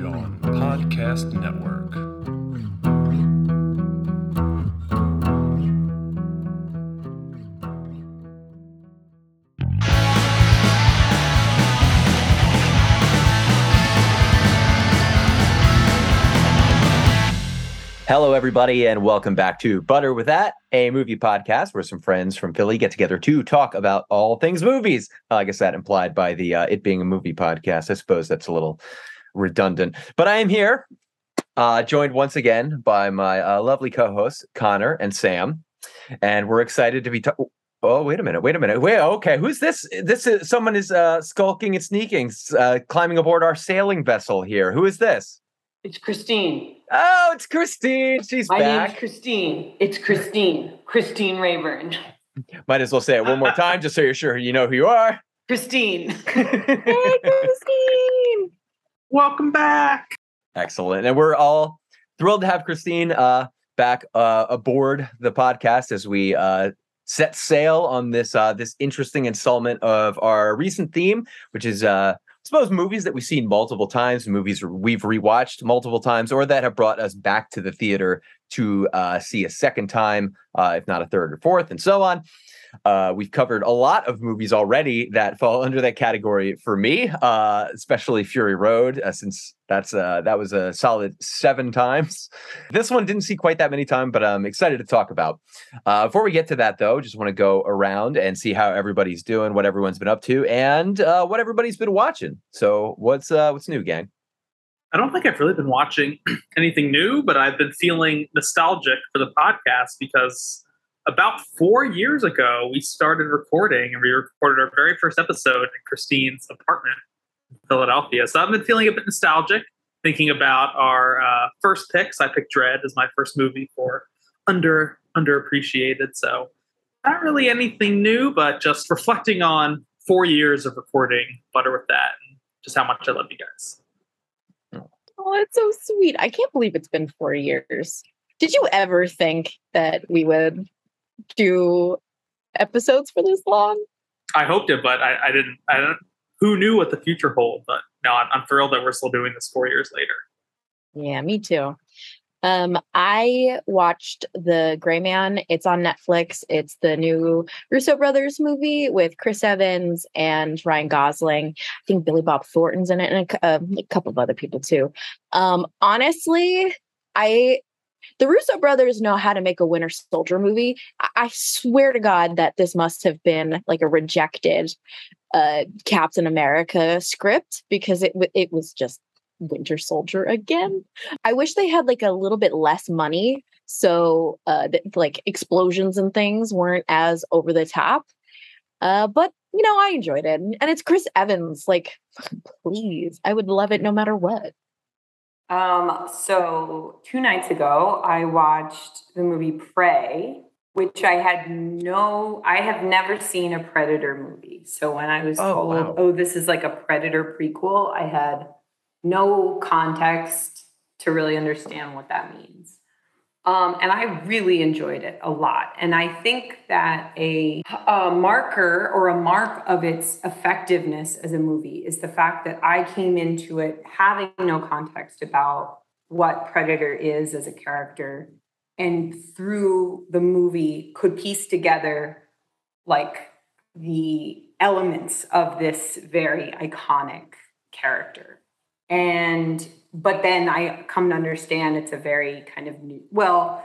John Podcast Network. Hello, everybody, and welcome back to Butter with That, a movie podcast where some friends from Philly get together to talk about all things movies. I guess that implied by the uh, it being a movie podcast. I suppose that's a little redundant, but I am here, uh, joined once again by my uh, lovely co-hosts Connor and Sam, and we're excited to be. Ta- oh, wait a minute! Wait a minute! Wait, okay, who's this? This is someone is uh, skulking and sneaking, uh, climbing aboard our sailing vessel here. Who is this? It's Christine. Oh, it's Christine. She's My back. name's Christine. It's Christine. Christine Rayburn. Might as well say it one more time just so you're sure you know who you are. Christine. Hey, Christine. Welcome back. Excellent. And we're all thrilled to have Christine uh, back uh, aboard the podcast as we uh, set sail on this uh, this interesting installment of our recent theme, which is uh, I suppose movies that we've seen multiple times, movies we've rewatched multiple times, or that have brought us back to the theater to uh, see a second time, uh, if not a third or fourth, and so on. Uh, we've covered a lot of movies already that fall under that category for me, uh, especially Fury Road, uh, since that's uh, that was a solid seven times. This one didn't see quite that many times, but I'm excited to talk about. Uh, before we get to that, though, just want to go around and see how everybody's doing, what everyone's been up to, and uh, what everybody's been watching. So, what's uh, what's new, gang? I don't think I've really been watching anything new, but I've been feeling nostalgic for the podcast because about four years ago, we started recording and we recorded our very first episode in Christine's apartment in Philadelphia. So I've been feeling a bit nostalgic, thinking about our uh, first picks. I picked Dredd as my first movie for under underappreciated. So not really anything new, but just reflecting on four years of recording Butter with That and just how much I love you guys. Oh, that's so sweet. I can't believe it's been four years. Did you ever think that we would do episodes for this long? I hoped it, but I, I didn't. I don't. Who knew what the future hold? But no, I'm, I'm thrilled that we're still doing this four years later. Yeah, me too. Um, I watched The Gray Man. It's on Netflix. It's the new Russo brothers movie with Chris Evans and Ryan Gosling. I think Billy Bob Thornton's in it, and a, uh, a couple of other people too. Um, honestly, I the Russo brothers know how to make a Winter Soldier movie. I, I swear to God that this must have been like a rejected uh, Captain America script because it w- it was just Winter Soldier again. I wish they had like a little bit less money so uh that, like explosions and things weren't as over the top. Uh but you know, I enjoyed it. And it's Chris Evans like please. I would love it no matter what. Um, so two nights ago, I watched the movie Prey, which I had no, I have never seen a Predator movie. So when I was Oh, told, wow. oh, this is like a Predator prequel, I had no context to really understand what that means. Um, and I really enjoyed it a lot. And I think that a, a marker or a mark of its effectiveness as a movie is the fact that I came into it having no context about what Predator is as a character. And through the movie, could piece together like the elements of this very iconic character. And but then I come to understand it's a very kind of new, well,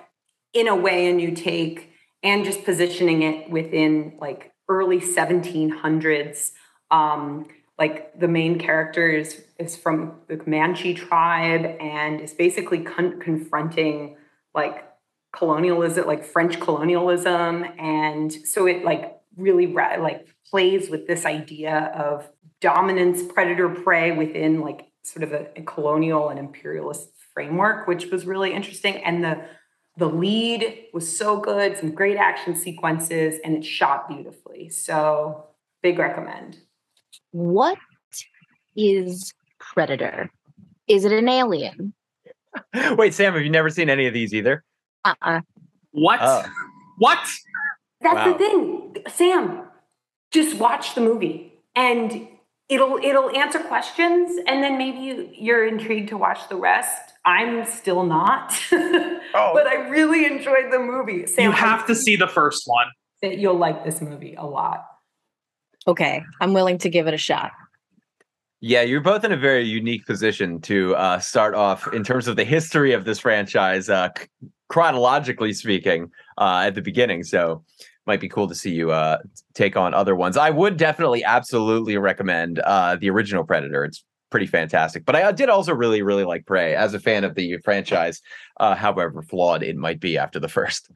in a way, a new take, and just positioning it within like early 1700s. Um, like the main character is, is from the Comanche tribe and is basically con- confronting like colonialism, like French colonialism, and so it like really like plays with this idea of dominance, predator prey within like sort of a, a colonial and imperialist framework, which was really interesting. And the the lead was so good, some great action sequences, and it shot beautifully. So big recommend. What is Predator? Is it an alien? Wait, Sam, have you never seen any of these either? Uh-uh. What? Oh. What? That's Wow. the thing, Sam. Just watch the movie, and it'll it'll answer questions and then maybe you, you're intrigued to watch the rest i'm still not Oh. but i really enjoyed the movie Sam, you have to see the first one. that you'll like this movie a lot Okay, I'm willing to give it a shot. Yeah, you're both in a very unique position to uh, start off in terms of the history of this franchise, uh, c- chronologically speaking, uh, at the beginning. So, might be cool to see you uh, take on other ones. I would definitely, absolutely recommend uh, the original Predator. It's pretty fantastic. But I did also really, really like Prey as a fan of the franchise, uh, however flawed it might be after the first.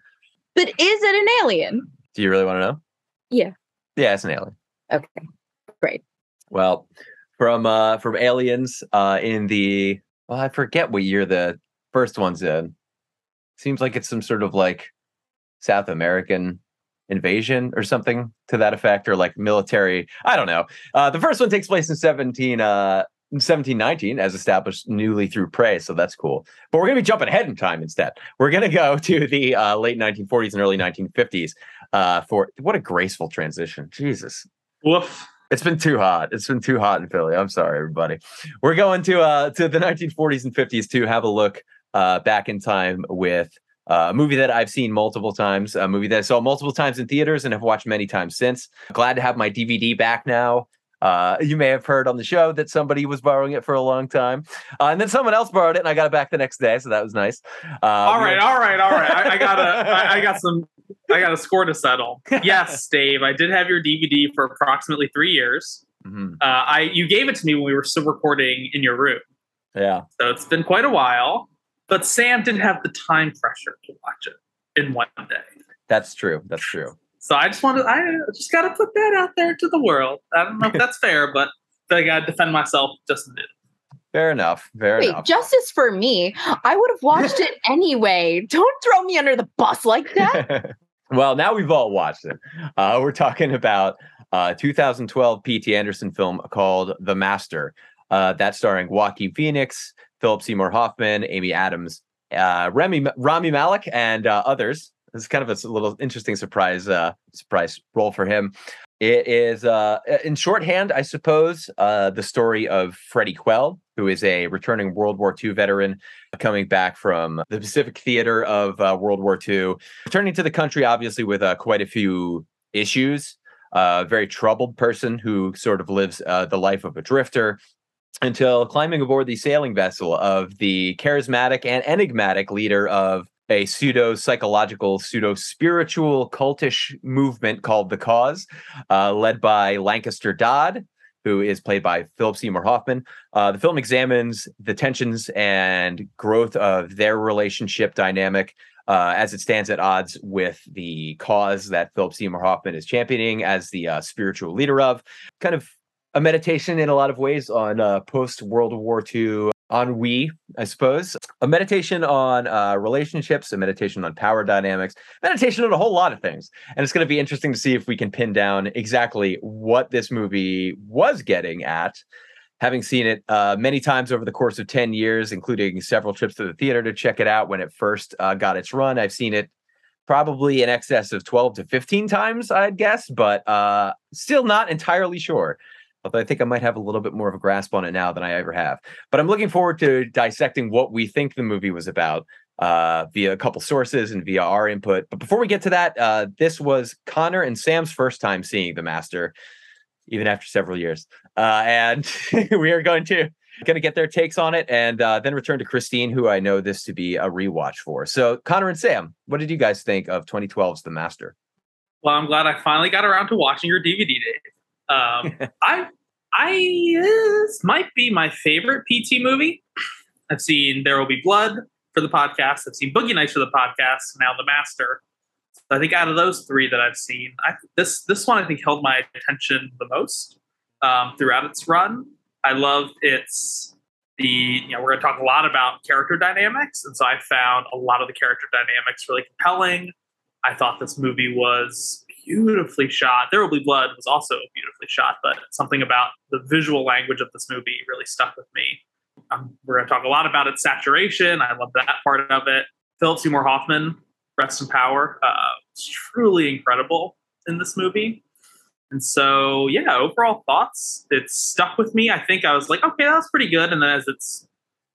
But is it an alien? Do you really want to know? Yeah. Yeah, it's an alien. Okay, great. Well, from uh from Aliens uh in the well, I forget what year the first one's in. Seems like it's some sort of like South American invasion or something to that effect, or like military. I don't know. Uh the first one takes place in 17 uh 1719 as established newly through Prey, so that's cool. But we're gonna be jumping ahead in time instead. We're gonna go to the uh, late 1940s and early 1950s uh, for what a graceful transition. Jesus, Woof. it's been too hot. It's been too hot in Philly. I'm sorry, everybody. We're going to uh to the 1940s and 50s to have a look uh back in time with uh, a movie that I've seen multiple times, a movie that I saw multiple times in theaters and have watched many times since. Glad to have my DVD back now. Uh, you may have heard on the show that somebody was borrowing it for a long time, uh, and then someone else borrowed it, and I got it back the next day, so that was nice. Uh, all we right, all right, all right. I, I got a, I, I got some, I got a score to settle. Yes, Dave, I did have your DVD for approximately three years. Mhm. Uh, I, you gave it to me when we were still recording in your room, Yeah, so it's been quite a while. But Sam didn't have the time pressure to watch it in one day. that's true. That's true. So I just wanted, I just got to put that out there to the world. I don't know if that's fair, but I got to defend myself just a bit. Fair enough. Fair Wait, enough. justice for me. I would have watched it anyway. Don't throw me under the bus like that. well, now we've all watched it. Uh, we're talking about uh, 2012 P.T. Anderson film called The Master. Uh, that's starring Joaquin Phoenix, Philip Seymour Hoffman, Amy Adams, uh, Remy Rami Malek, and uh, others. It's kind of a little interesting surprise uh, surprise role for him. It is, uh, in shorthand, I suppose, uh, the story of Freddie Quell, who is a returning World War II veteran coming back from the Pacific Theater of uh, World War II, returning to the country, obviously, with uh, quite a few issues. A very troubled person who sort of lives uh, the life of a drifter until climbing aboard the sailing vessel of the charismatic and enigmatic leader of a pseudo psychological, pseudo spiritual cultish movement called the Cause, uh, led by Lancaster Dodd, who is played by Philip Seymour Hoffman. Uh, the film examines the tensions and growth of their relationship dynamic uh, as it stands at odds with the cause that Philip Seymour Hoffman is championing as the uh, spiritual leader of. Kind of a meditation in a lot of ways on uh, post World War II ennui, I suppose. A meditation on uh, relationships, a meditation on power dynamics, meditation on a whole lot of things. And it's going to be interesting to see if we can pin down exactly what this movie was getting at. Having seen it uh, many times over the course of 10 years, including several trips to the theater to check it out when it first uh, got its run, I've seen it probably in excess of 12 to 15 times, I'd guess, but uh, still not entirely sure. Although I think I might have a little bit more of a grasp on it now than I ever have. But I'm looking forward to dissecting what we think the movie was about uh, via a couple sources and via our input. But before we get to that, uh, this was Connor and Sam's first time seeing The Master, even after several years. Uh, and we are going to going to get their takes on it and uh, then return to Christine, who I know this to be a rewatch for. So, Connor and Sam, what did you guys think of 2012's The Master? Well, I'm glad I finally got around to watching your DVD, Dave. Um, I, I this might be my favorite PT movie. I've seen There Will Be Blood for the podcast. I've seen Boogie Nights for the podcast. Now The Master. I think out of those three that I've seen, I, this this one I think held my attention the most um, throughout its run. I loved its the you know we're going to talk a lot about character dynamics, and so I found a lot of the character dynamics really compelling. I thought this movie was beautifully shot. There Will Be Blood was also beautifully shot, but something about the visual language of this movie really stuck with me. Um, we're going to talk a lot about its saturation. I love that part of it. Philip Seymour Hoffman, rest in power, uh, truly incredible in this movie. And so, yeah, overall thoughts. It stuck with me. I think I was like, okay, that's pretty good. And then as it's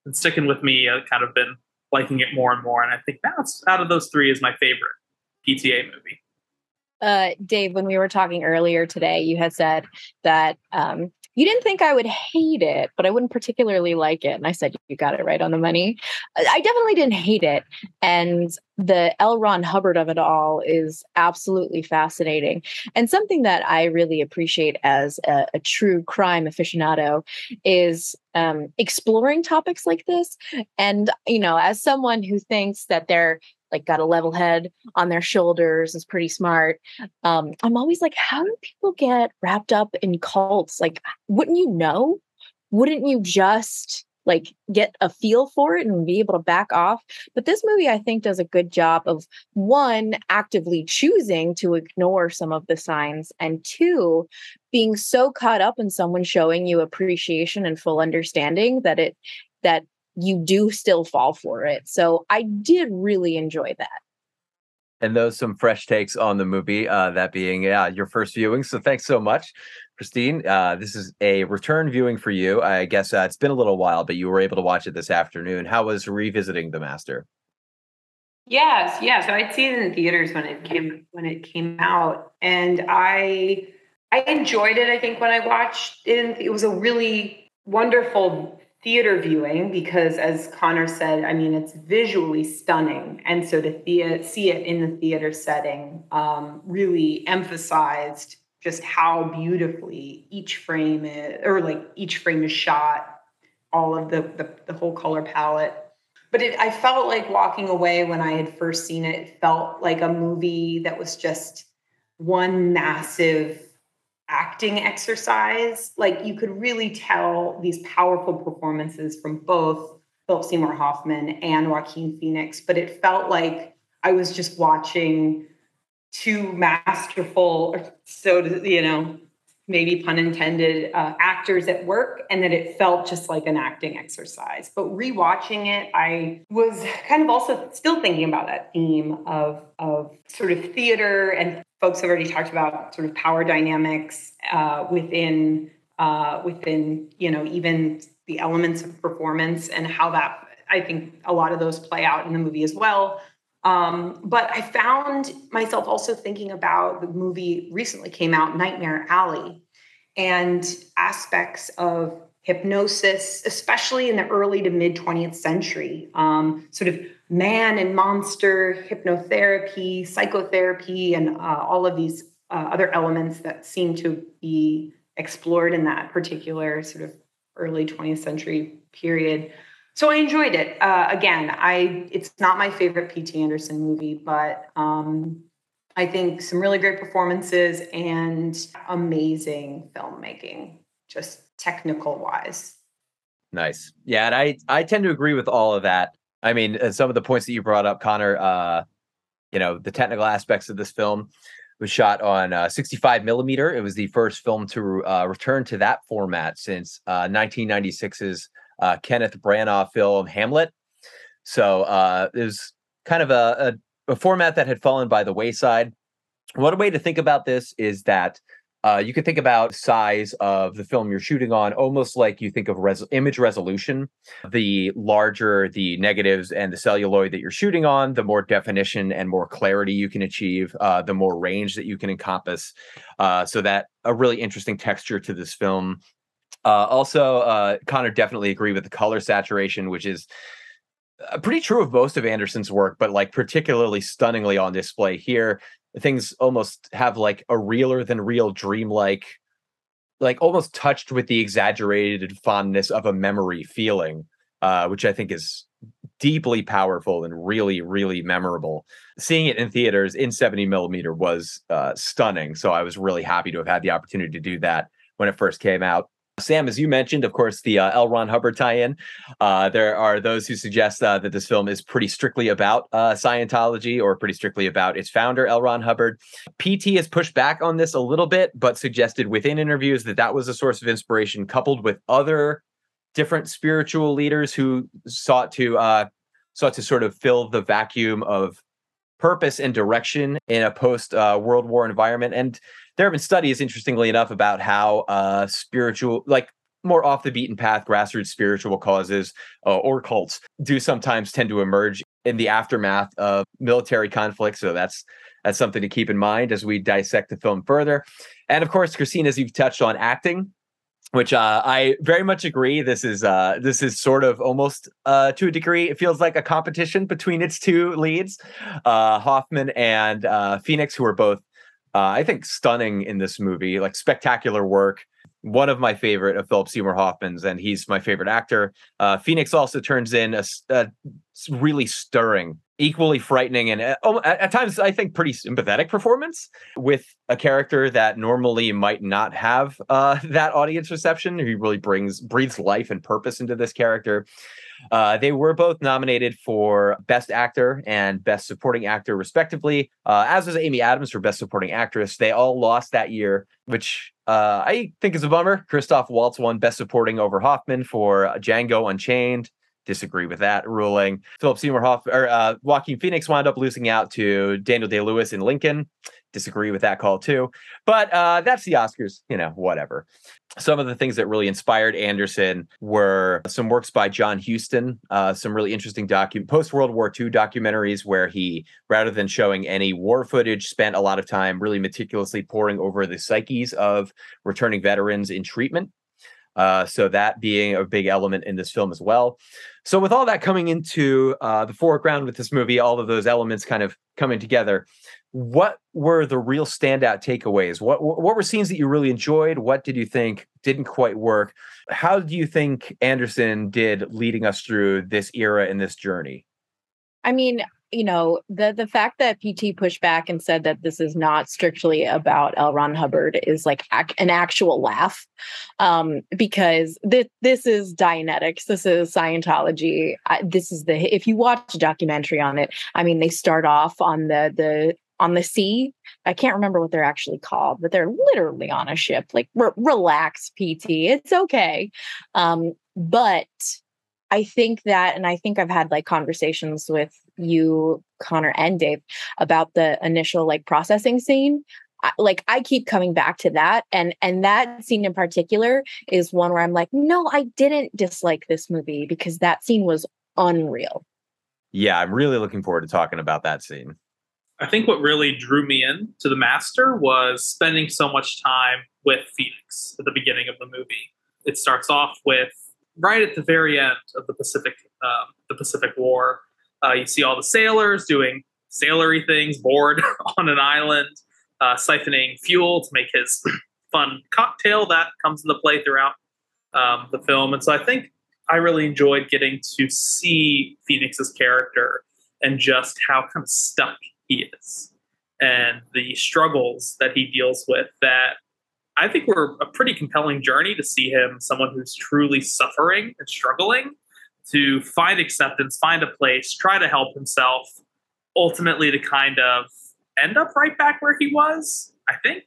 been sticking with me, I've kind of been liking it more and more. And I think that's out of those three is my favorite PTA movie. Uh, Dave, when we were talking earlier today, you had said that um, you didn't think I would hate it, but I wouldn't particularly like it. And I said, you got it right on the money. I definitely didn't hate it. And the L. Ron Hubbard of it all is absolutely fascinating. And something that I really appreciate as a, a true crime aficionado is um, exploring topics like this. And, you know, as someone who thinks that they're like got a level head on their shoulders is pretty smart. Um i'm always like how do people get wrapped up in cults? Like wouldn't you know? Wouldn't you just like get a feel for it and be able to back off? But this movie i think does a good job of one actively choosing to ignore some of the signs and two being so caught up in someone showing you appreciation and full understanding that it that you do still fall for it. So I did really enjoy that. And those some fresh takes on the movie, uh, that being yeah, your first viewing. So thanks so much, Christine. Uh, this is a return viewing for you. I guess uh, it's been a little while, but you were able to watch it this afternoon. How was revisiting The Master? Yes, yeah. So I'd seen it in theaters when it came when it came out, and I I enjoyed it. I think when I watched it, it was a really wonderful theater viewing because as connor said i mean it's visually stunning. And so to see it in the theater setting um, really emphasized just how beautifully each frame is or like each frame is shot all of the the, the whole color palette. But it, i felt like walking away when i had first seen it, it felt like a movie that was just one massive acting exercise. Like you could really tell these powerful performances from both Philip Seymour Hoffman and Joaquin Phoenix, but it felt like I was just watching two masterful, so you know, maybe pun intended, uh, actors at work, and that it felt just like an acting exercise. But rewatching it, I was kind of also still thinking about that theme of of sort of theater and folks have already talked about sort of power dynamics uh, within uh, within you know even the elements of performance and how that I think a lot of those play out in the movie as well. Um, but I found myself also thinking about the movie recently came out, Nightmare Alley, and aspects of hypnosis, especially in the early to mid 20th century, um, sort of man and monster hypnotherapy, psychotherapy, and uh, all of these uh, other elements that seem to be explored in that particular sort of early 20th century period. So I enjoyed it. Uh, again, I it's not my favorite P.T. Anderson movie, but um, I think some really great performances and amazing filmmaking, just technical wise. Nice. Yeah, and I I tend to agree with all of that. I mean, some of the points that you brought up, Connor. Uh, you know, the technical aspects of this film was shot on uh, 65 millimeter. It was the first film to uh, return to that format since uh, 1996's uh, Kenneth Branagh film Hamlet. So uh, it was kind of a, a, a format that had fallen by the wayside. One way to think about this is that uh, you can think about size of the film you're shooting on almost like you think of res- image resolution. The larger the negatives and the celluloid that you're shooting on the more definition and more clarity you can achieve uh, the more range that you can encompass. Uh, so that a really interesting texture to this film. Uh, also uh, connor definitely agree with the color saturation which is uh, pretty true of most of Anderson's work, but like particularly stunningly on display here things almost have like a realer than real dreamlike like almost touched with the exaggerated fondness of a memory feeling uh, which i think is deeply powerful and really really memorable. Seeing it in theaters in 70 millimeter was uh, stunning so i was really happy to have had the opportunity to do that when it first came out Sam, as you mentioned, of course, the uh, L. Ron Hubbard tie-in. Uh, there are those who suggest uh, that this film is pretty strictly about uh, Scientology or pretty strictly about its founder, L. Ron Hubbard. PT has pushed back on this a little bit, but suggested within interviews that that was a source of inspiration, coupled with other different spiritual leaders who sought to uh, sought to sort of fill the vacuum of purpose and direction in a post uh, World War environment. And there have been studies, interestingly enough, about how uh, spiritual, like more off the beaten path, grassroots spiritual causes uh, or cults do sometimes tend to emerge in the aftermath of military conflict. So that's that's something to keep in mind as we dissect the film further. And of course, Christine, as you've touched on acting, which uh, I very much agree. This is uh, this is sort of almost uh, to a degree. It feels like a competition between its two leads, uh, Hoffman and uh, Phoenix, who are both, uh, I think, stunning in this movie. Like spectacular work. One of my favorite of Philip Seymour Hoffman's, and he's my favorite actor. Phoenix also turns in a, a really stirring equally frightening and uh, at, at, times I think pretty sympathetic performance with a character that normally might not have uh, that audience reception. He really brings breathes life and purpose into this character. Uh, they were both nominated for Best Actor and Best Supporting Actor, respectively, uh, as was Amy Adams for Best Supporting Actress. They all lost that year, which uh, I think is a bummer. Christoph Waltz won Best Supporting over Hoffman for Django Unchained disagree with that ruling. Philip Seymour Hoff or uh, Joaquin Phoenix wound up losing out to Daniel Day Lewis in Lincoln. Disagree with that call too. But uh, that's the Oscars, you know, whatever. Some of the things that really inspired Anderson were some works by John Huston, uh, some really interesting docu- post World War II documentaries where he, rather than showing any war footage, spent a lot of time really meticulously poring over the psyches of returning veterans in treatment uh, so that being a big element in this film as well. So with all that coming into uh, the foreground with this movie, all of those elements kind of coming together, what were the real standout takeaways? What what were scenes that you really enjoyed? What did you think didn't quite work? How do you think Anderson did leading us through this era and this journey? I mean, you know the the fact that pt pushed back and said that this is not strictly about l. Ron hubbard is like ac- an actual laugh. Um because this this is dianetics. This is scientology. I, this is the if you watch a documentary on it i mean they start off on the the on the sea. I can't remember what they're actually called but they're literally on a ship. Like re- relax pt it's okay. Um but I think that, and I think I've had like conversations with you, Connor and Dave, about the initial like processing scene. I, like I keep coming back to that, and and that scene in particular is one where I'm like, no, I didn't dislike this movie because that scene was unreal. Yeah, I'm really looking forward to talking about that scene. I think what really drew me in to the master was spending so much time with Phoenix at the beginning of the movie. It starts off with right at the very end of the Pacific, um, the Pacific War. Uh, you see all the sailors doing sailory things, bored on an island, uh, siphoning fuel to make his fun cocktail that comes into play throughout um, the film. And so I think I really enjoyed getting to see Phoenix's character and just how kind of stuck he is and the struggles that he deals with that I think we're a pretty compelling journey to see him, someone who's truly suffering and struggling, to find acceptance, find a place, try to help himself, ultimately to kind of end up right back where he was, I think.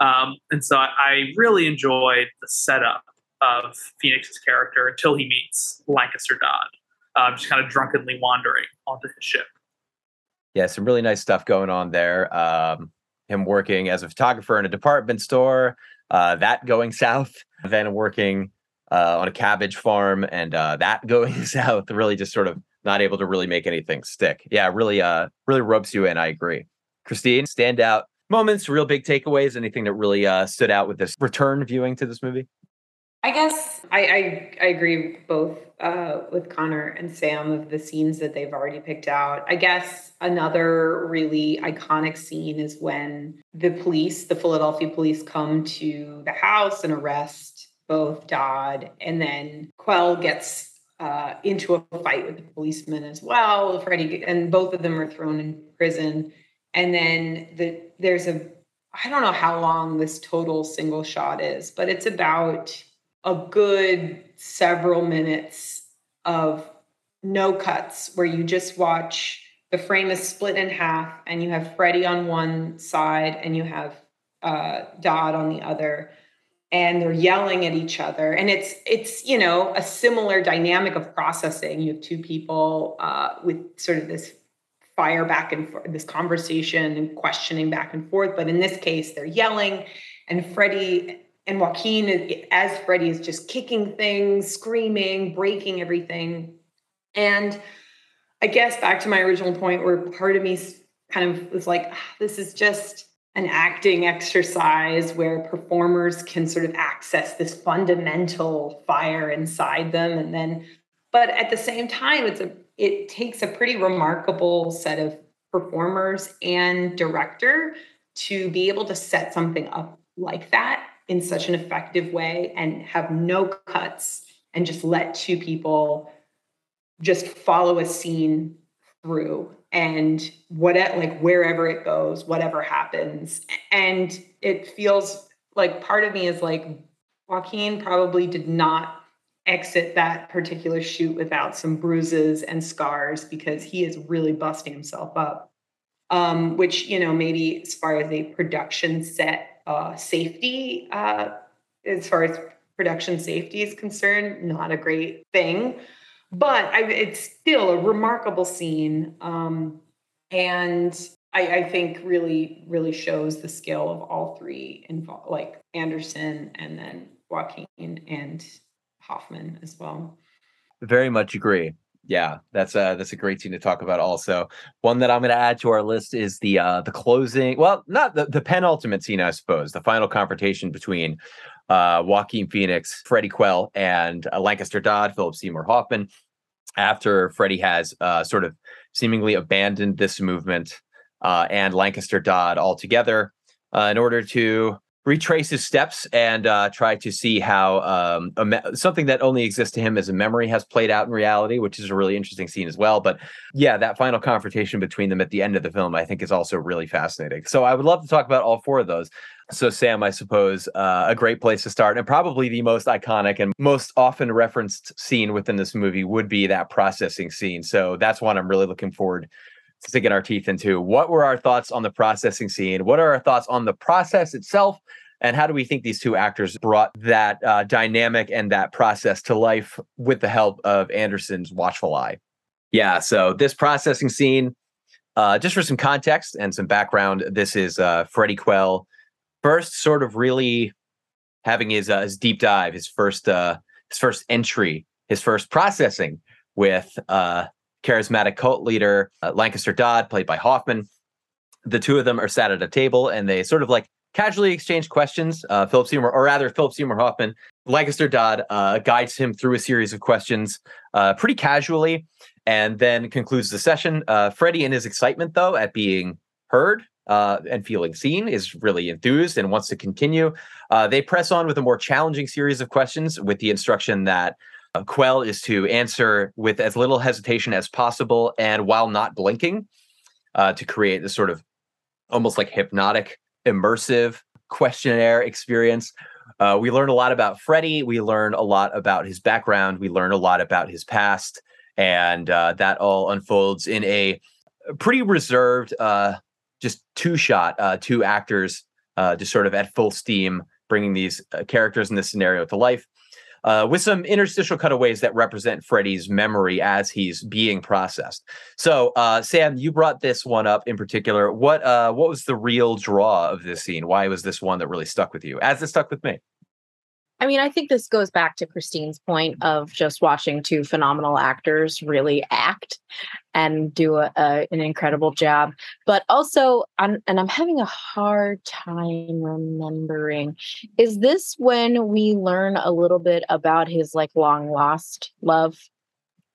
Um, and so I really enjoyed the setup of Phoenix's character until he meets Lancaster Dodd, uh, just kind of drunkenly wandering onto his ship. Yeah, some really nice stuff going on there. Um, him working as a photographer in a department store, uh, that going south, then working uh, on a cabbage farm and uh, that going south, really just sort of not able to really make anything stick. Yeah, really, uh, really ropes you in. I agree. Christine, standout moments, real big takeaways, anything that really uh, stood out with this return viewing to this movie? I guess I, I, I agree both uh, with Connor and Sam of the scenes that they've already picked out. I guess another really iconic scene is when the police, the Philadelphia police, come to the house and arrest both Dodd, and then Quell gets uh, into a fight with the policeman as well. Freddie and both of them are thrown in prison, and then the there's a I don't know how long this total single shot is, but it's about a good several minutes of no cuts where you just watch the frame is split in half and you have Freddie on one side and you have uh, Dodd on the other. And they're yelling at each other. And it's it's you know a similar dynamic of processing. You have two people uh, with sort of this fire back and forth, this conversation and questioning back and forth. But in this case, they're yelling, and Freddie and Joaquin, as Freddie, is just kicking things, screaming, breaking everything. And I guess back to my original point, where part of me kind of was like, ah, this is just an acting exercise where performers can sort of access this fundamental fire inside them and then but at the same time it's a it takes a pretty remarkable set of performers and director to be able to set something up like that in such an effective way and have no cuts and just let two people just follow a scene through and what like wherever it goes whatever happens and it feels like part of me is like joaquin probably did not exit that particular shoot without some bruises and scars because he is really busting himself up. Um, which you know maybe as far as a production set uh, safety, uh, as far as production safety is concerned, not a great thing. But I, it's still a remarkable scene, um, and I, I, think really really shows the skill of all three involved, like Anderson and then Joaquin and Hoffman as well. Very much agree. Yeah, that's a that's a great scene to talk about. Also, one that I'm going to add to our list is the uh the closing. Well, not the the penultimate scene, I suppose. The final confrontation between uh Joaquin Phoenix, Freddie Quell, and uh, Lancaster Dodd, Philip Seymour Hoffman. After Freddie has uh, sort of seemingly abandoned this movement uh, and Lancaster Dodd altogether uh, in order to retrace his steps and uh, try to see how um, me- something that only exists to him as a memory has played out in reality, which is a really interesting scene as well. But yeah, that final confrontation between them at the end of the film, I think, is also really fascinating. So I would love to talk about all four of those. So, Sam, I suppose uh, a great place to start, and probably the most iconic and most often referenced scene within this movie would be that processing scene. So, that's one I'm really looking forward sticking our teeth into. What were our thoughts on the processing scene? What are our thoughts on the process itself? And how do we think these two actors brought that uh, dynamic and that process to life with the help of Anderson's watchful eye? Yeah, so this processing scene, uh, just for some context and some background, this is uh, Freddie Quell first sort of really having his, uh, his deep dive, his first uh, his first entry, his first processing with uh, charismatic cult leader uh, Lancaster Dodd, played by Hoffman. The two of them are sat at a table and they sort of like casually exchange questions. Uh, Philip Seymour, or rather, Philip Seymour Hoffman, Lancaster Dodd uh, guides him through a series of questions uh, pretty casually and then concludes the session. Uh, Freddie, in his excitement, though, at being heard uh, and feeling seen, is really enthused and wants to continue. Uh, they press on with a more challenging series of questions with the instruction that Quell is to answer with as little hesitation as possible and while not blinking uh, to create this sort of almost like hypnotic, immersive questionnaire experience. Uh, we learn a lot about Freddie. We learn a lot about his background. We learn a lot about his past. And uh, that all unfolds in a pretty reserved, uh, just two shot, uh, two actors just sort of at full steam, bringing these characters in this scenario to life uh, with some interstitial cutaways that represent Freddie's memory as he's being processed. So, uh, Sam, you brought this one up in particular. What uh, what was the real draw of this scene? Why was this one that really stuck with you, as it stuck with me? I mean, I think this goes back to Christine's point of just watching two phenomenal actors really act and do a, a, an incredible job. But also, I'm, and I'm having a hard time remembering, is this when we learn a little bit about his like long lost love?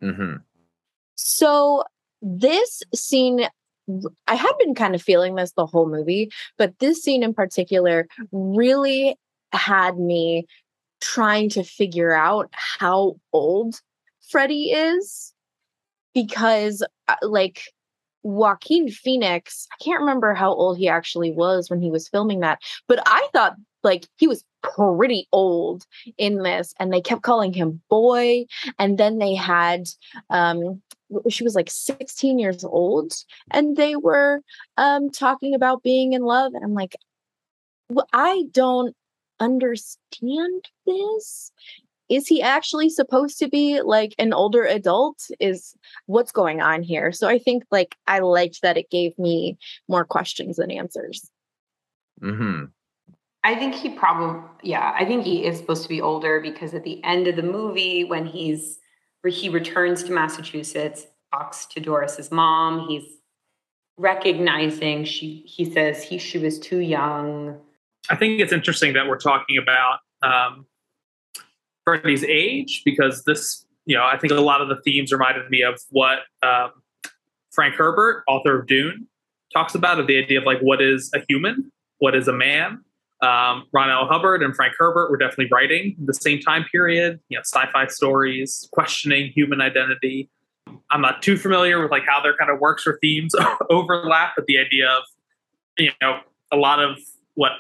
Mm-hmm. So, this scene I had been kind of feeling this the whole movie, but this scene in particular really had me trying to figure out how old Freddie is because uh, like Joaquin Phoenix, I can't remember how old he actually was when he was filming that, but I thought like he was pretty old in this and they kept calling him boy and then they had um she was like 16 years old and they were um talking about being in love and I'm like well, I don't understand this is he actually supposed to be like an older adult? Is what's going on here? So I think like I liked that it gave me more questions than answers. hmm I think he probably, yeah, I think he is supposed to be older because at the end of the movie, when he's where he returns to Massachusetts, talks to Doris's mom, he's recognizing she he says he she was too young. I think it's interesting that we're talking about um, age because this, you know, I think a lot of the themes reminded me of what um, Frank Herbert, author of Dune, talks about of the idea of like what is a human, what is a man. Um, Ron L. Hubbard and Frank Herbert were definitely writing the same time period, you know, sci-fi stories, questioning human identity. I'm not too familiar with like how their kind of works or themes overlap, but the idea of, you know, a lot of what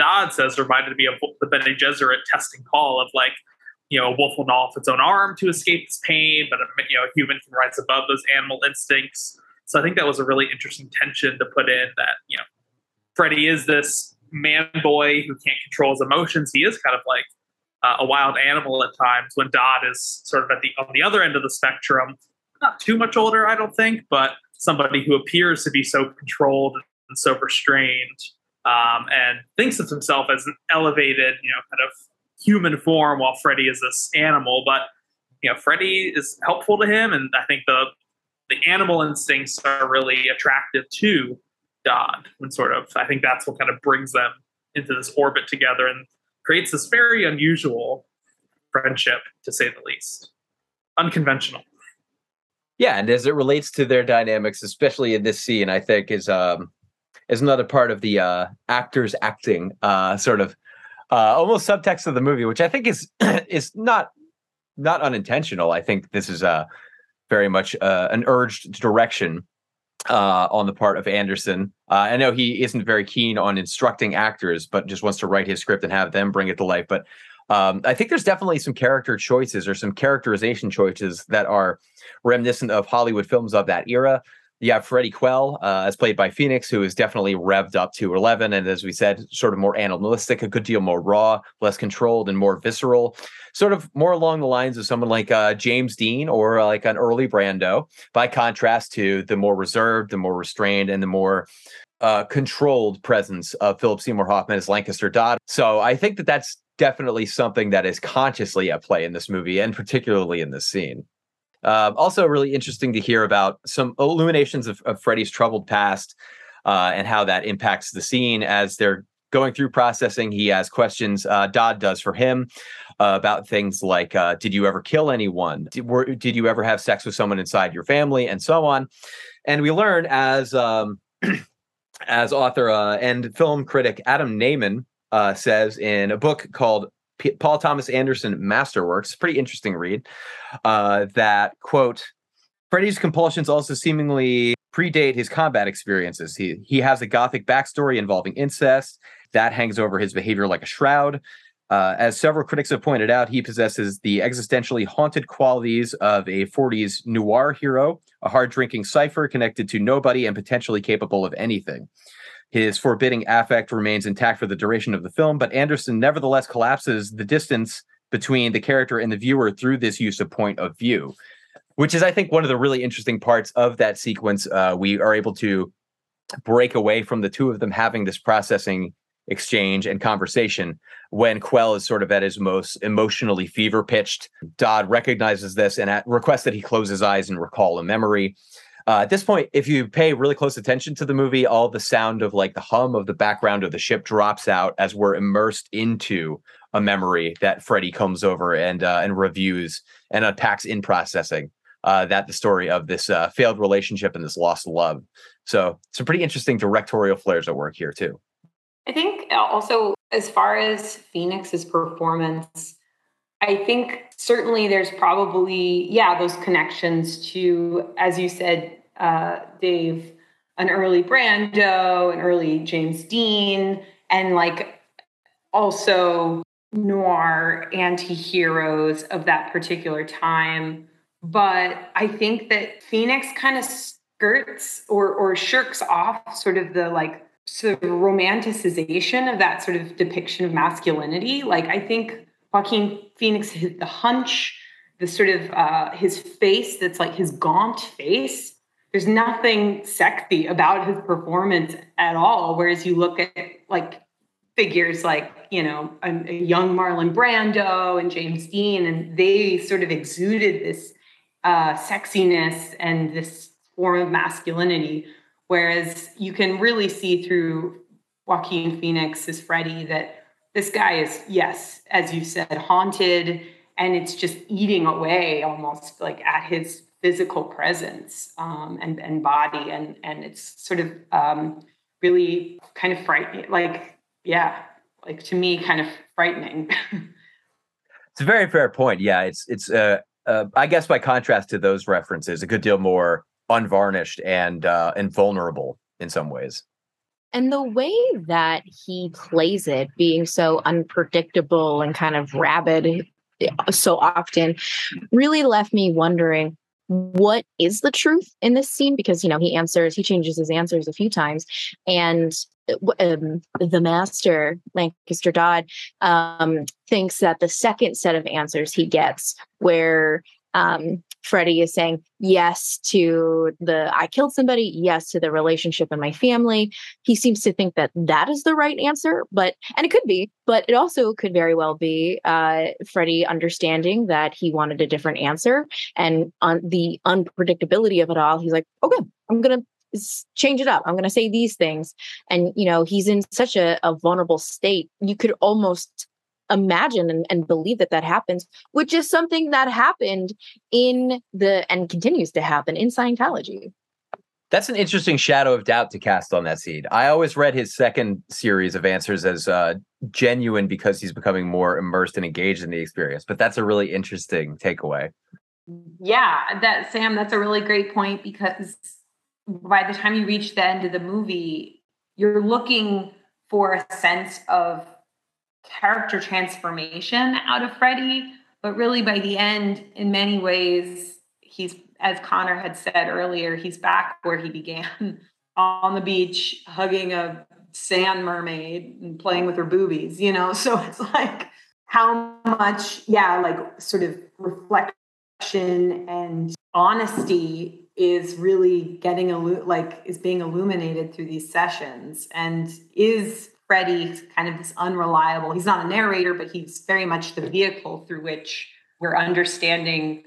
Dodd says reminded me of the Bene Gesserit testing call of like, you know, a wolf will gnaw off its own arm to escape its pain, but a, you know, a human can rise above those animal instincts. So I think that was a really interesting tension to put in that, you know, Freddie is this man boy who can't control his emotions. He is kind of like uh, a wild animal at times when Dodd is sort of at the on the other end of the spectrum, not too much older, I don't think, but somebody who appears to be so controlled and so restrained um, and thinks of himself as an elevated, you know, kind of human form, while Freddy is this animal. But you know, Freddy is helpful to him, and I think the the animal instincts are really attractive to Dodd. When sort of, I think that's what kind of brings them into this orbit together and creates this very unusual friendship, to say the least, unconventional. Yeah, and as it relates to their dynamics, especially in this scene, I think is um is another part of the uh, actors acting uh, sort of uh, almost subtext of the movie, which I think is is not not unintentional. I think this is a uh, very much uh, an urged direction uh, on the part of Anderson. I know he isn't very keen on instructing actors, but just wants to write his script and have them bring it to life. But um, I think there's definitely some character choices or some characterization choices that are reminiscent of Hollywood films of that era. You have Freddie Quell, uh, as played by Phoenix, who is definitely revved up to 11. And as we said, sort of more animalistic, a good deal more raw, less controlled, and more visceral. Sort of more along the lines of someone like uh, James Dean or uh, like an early Brando, by contrast to the more reserved, the more restrained, and the more uh, controlled presence of Philip Seymour Hoffman as Lancaster Dodd. So I think that that's definitely something that is consciously at play in this movie, and particularly in this scene. Uh, also, really interesting to hear about some illuminations of, of Freddie's troubled past uh, and how that impacts the scene as they're going through processing. He has questions. Uh, Dodd does for him uh, about things like, uh, "Did you ever kill anyone? Did, were, did you ever have sex with someone inside your family?" and so on. And we learn as um, as author uh, and film critic Adam Nayman says in a book called P- Paul Thomas Anderson Masterworks, pretty interesting read, uh, that quote, Freddy's compulsions also seemingly predate his combat experiences. He he has a gothic backstory involving incest that hangs over his behavior like a shroud. Uh, as several critics have pointed out, he possesses the existentially haunted qualities of a 40s noir hero, a hard drinking cipher connected to nobody and potentially capable of anything. His forbidding affect remains intact for the duration of the film, but Anderson nevertheless collapses the distance between the character and the viewer through this use of point of view, which is, I think, one of the really interesting parts of that sequence. Uh, we are able to break away from the two of them having this processing exchange and conversation when Quell is sort of at his most emotionally fever pitched. Dodd recognizes this and at, requests that he close his eyes and recall a memory. Uh, at this point, if you pay really close attention to the movie, all the sound of like the hum of the background of the ship drops out as we're immersed into a memory that Freddie comes over and uh, and reviews and unpacks in processing. Uh, that the story of this uh, failed relationship and this lost love. So some pretty interesting directorial flairs at work here too. I think also as far as Phoenix's performance, I think certainly there's probably, yeah, those connections to, as you said, uh, Dave, an early Brando, an early James Dean, and like also noir anti heroes of that particular time. But I think that Phoenix kind of skirts or, or shirks off sort of the like sort of romanticization of that sort of depiction of masculinity. Like, I think Joaquin Phoenix, the hunch, the sort of uh, his face that's like his gaunt face. There's nothing sexy about his performance at all. Whereas you look at like figures like you know a, young Marlon Brando and James Dean, and they sort of exuded this uh, sexiness and this form of masculinity. Whereas you can really see through Joaquin Phoenix as Freddy that this guy is, yes, as you said, haunted, and it's just eating away almost like at his physical presence um, and and body, and and it's sort of um, really kind of frightening. Like, yeah, like to me, kind of frightening. it's a very fair point. Yeah, it's it's uh, uh, I guess by contrast to those references, a good deal more unvarnished and uh, and vulnerable in some ways. And the way that he plays it, being so unpredictable and kind of rabid eh, so often, really left me wondering what is the truth in this scene? Because you know he answers he changes his answers a few times and eh, um, the master lancaster dodd um, thinks that the second set of answers he gets where um, Freddie is saying yes to the I killed somebody, yes to the relationship in my family. He seems to think that that is the right answer, but and it could be, but it also could very well be uh, Freddie understanding that he wanted a different answer and on the unpredictability of it all. He's like, okay, I'm gonna change it up. I'm to say these things. And, you know, he's in such a, a vulnerable state. You could almost imagine and, and believe that that happens, which is something that happened in the and continues to happen in Scientology. That's an interesting shadow of doubt to cast on that seed. I always read his second series of answers as uh, genuine because he's becoming more immersed and engaged in the experience. But that's a really interesting takeaway. Yeah, that Sam, that's a really great point because by the time you reach the end of the movie, you're looking for a sense of character transformation out of Freddie, But really, by the end, in many ways, he's, as Connor had said earlier, he's back where he began on the beach, hugging a sand mermaid and playing with her boobies, you know? So it's like, how much, yeah, like sort of reflection and honesty is really getting like is being illuminated through these sessions and is Freddie kind of this unreliable. He's not a narrator, but he's very much the vehicle through which we're understanding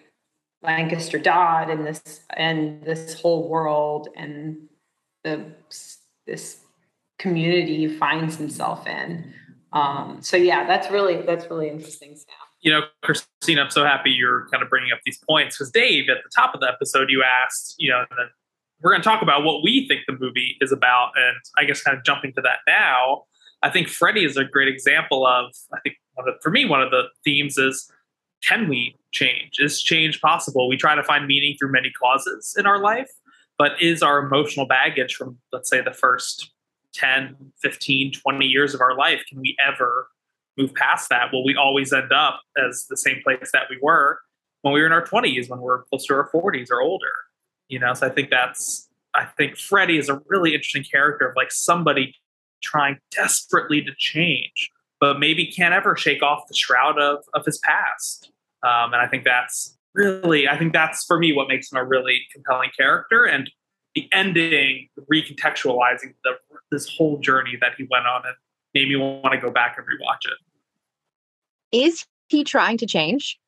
Lancaster Dodd and this and this whole world and the this community he finds himself in. Um, so yeah, that's really that's really interesting Sam. You know, Christine, I'm so happy you're kind of bringing up these points because Dave, at the top of the episode, you asked, you know, we're going to talk about what we think the movie is about, and I guess kind of jumping to that now. I think Freddie is a great example of, I think of, for me, one of the themes is can we change? Is change possible? We try to find meaning through many causes in our life, but is our emotional baggage from, let's say, the first 10, 15, 20 years of our life, can we ever move past that? Will we always end up as the same place that we were when we were in our 20s, when we're close to our 40s or older? You know, so I think that's, I think Freddie is a really interesting character of like somebody trying desperately to change, but maybe can't ever shake off the shroud of, of his past. Um, and I think that's really, I think that's for me what makes him a really compelling character. And the ending, recontextualizing the, this whole journey that he went on and made me want to go back and rewatch it. Is he trying to change?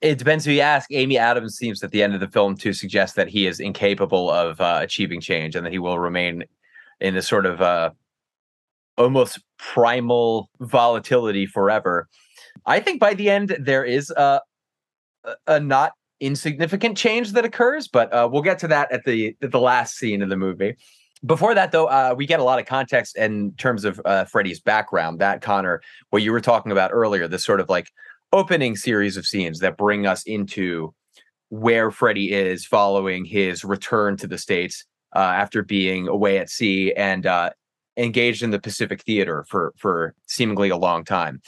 It depends who you ask. Amy Adams seems at the end of the film to suggest that he is incapable of uh, achieving change and that he will remain in this sort of uh, almost primal volatility forever. I think by the end there is a a not insignificant change that occurs, but uh, we'll get to that at the at the last scene of the movie. Before that, though, uh, we get a lot of context in terms of uh, Freddie's background. That Connor, what you were talking about earlier, this sort of like opening series of scenes that bring us into where Freddie is following his return to the states uh, after being away at sea and uh, engaged in the Pacific Theater for for seemingly a long time.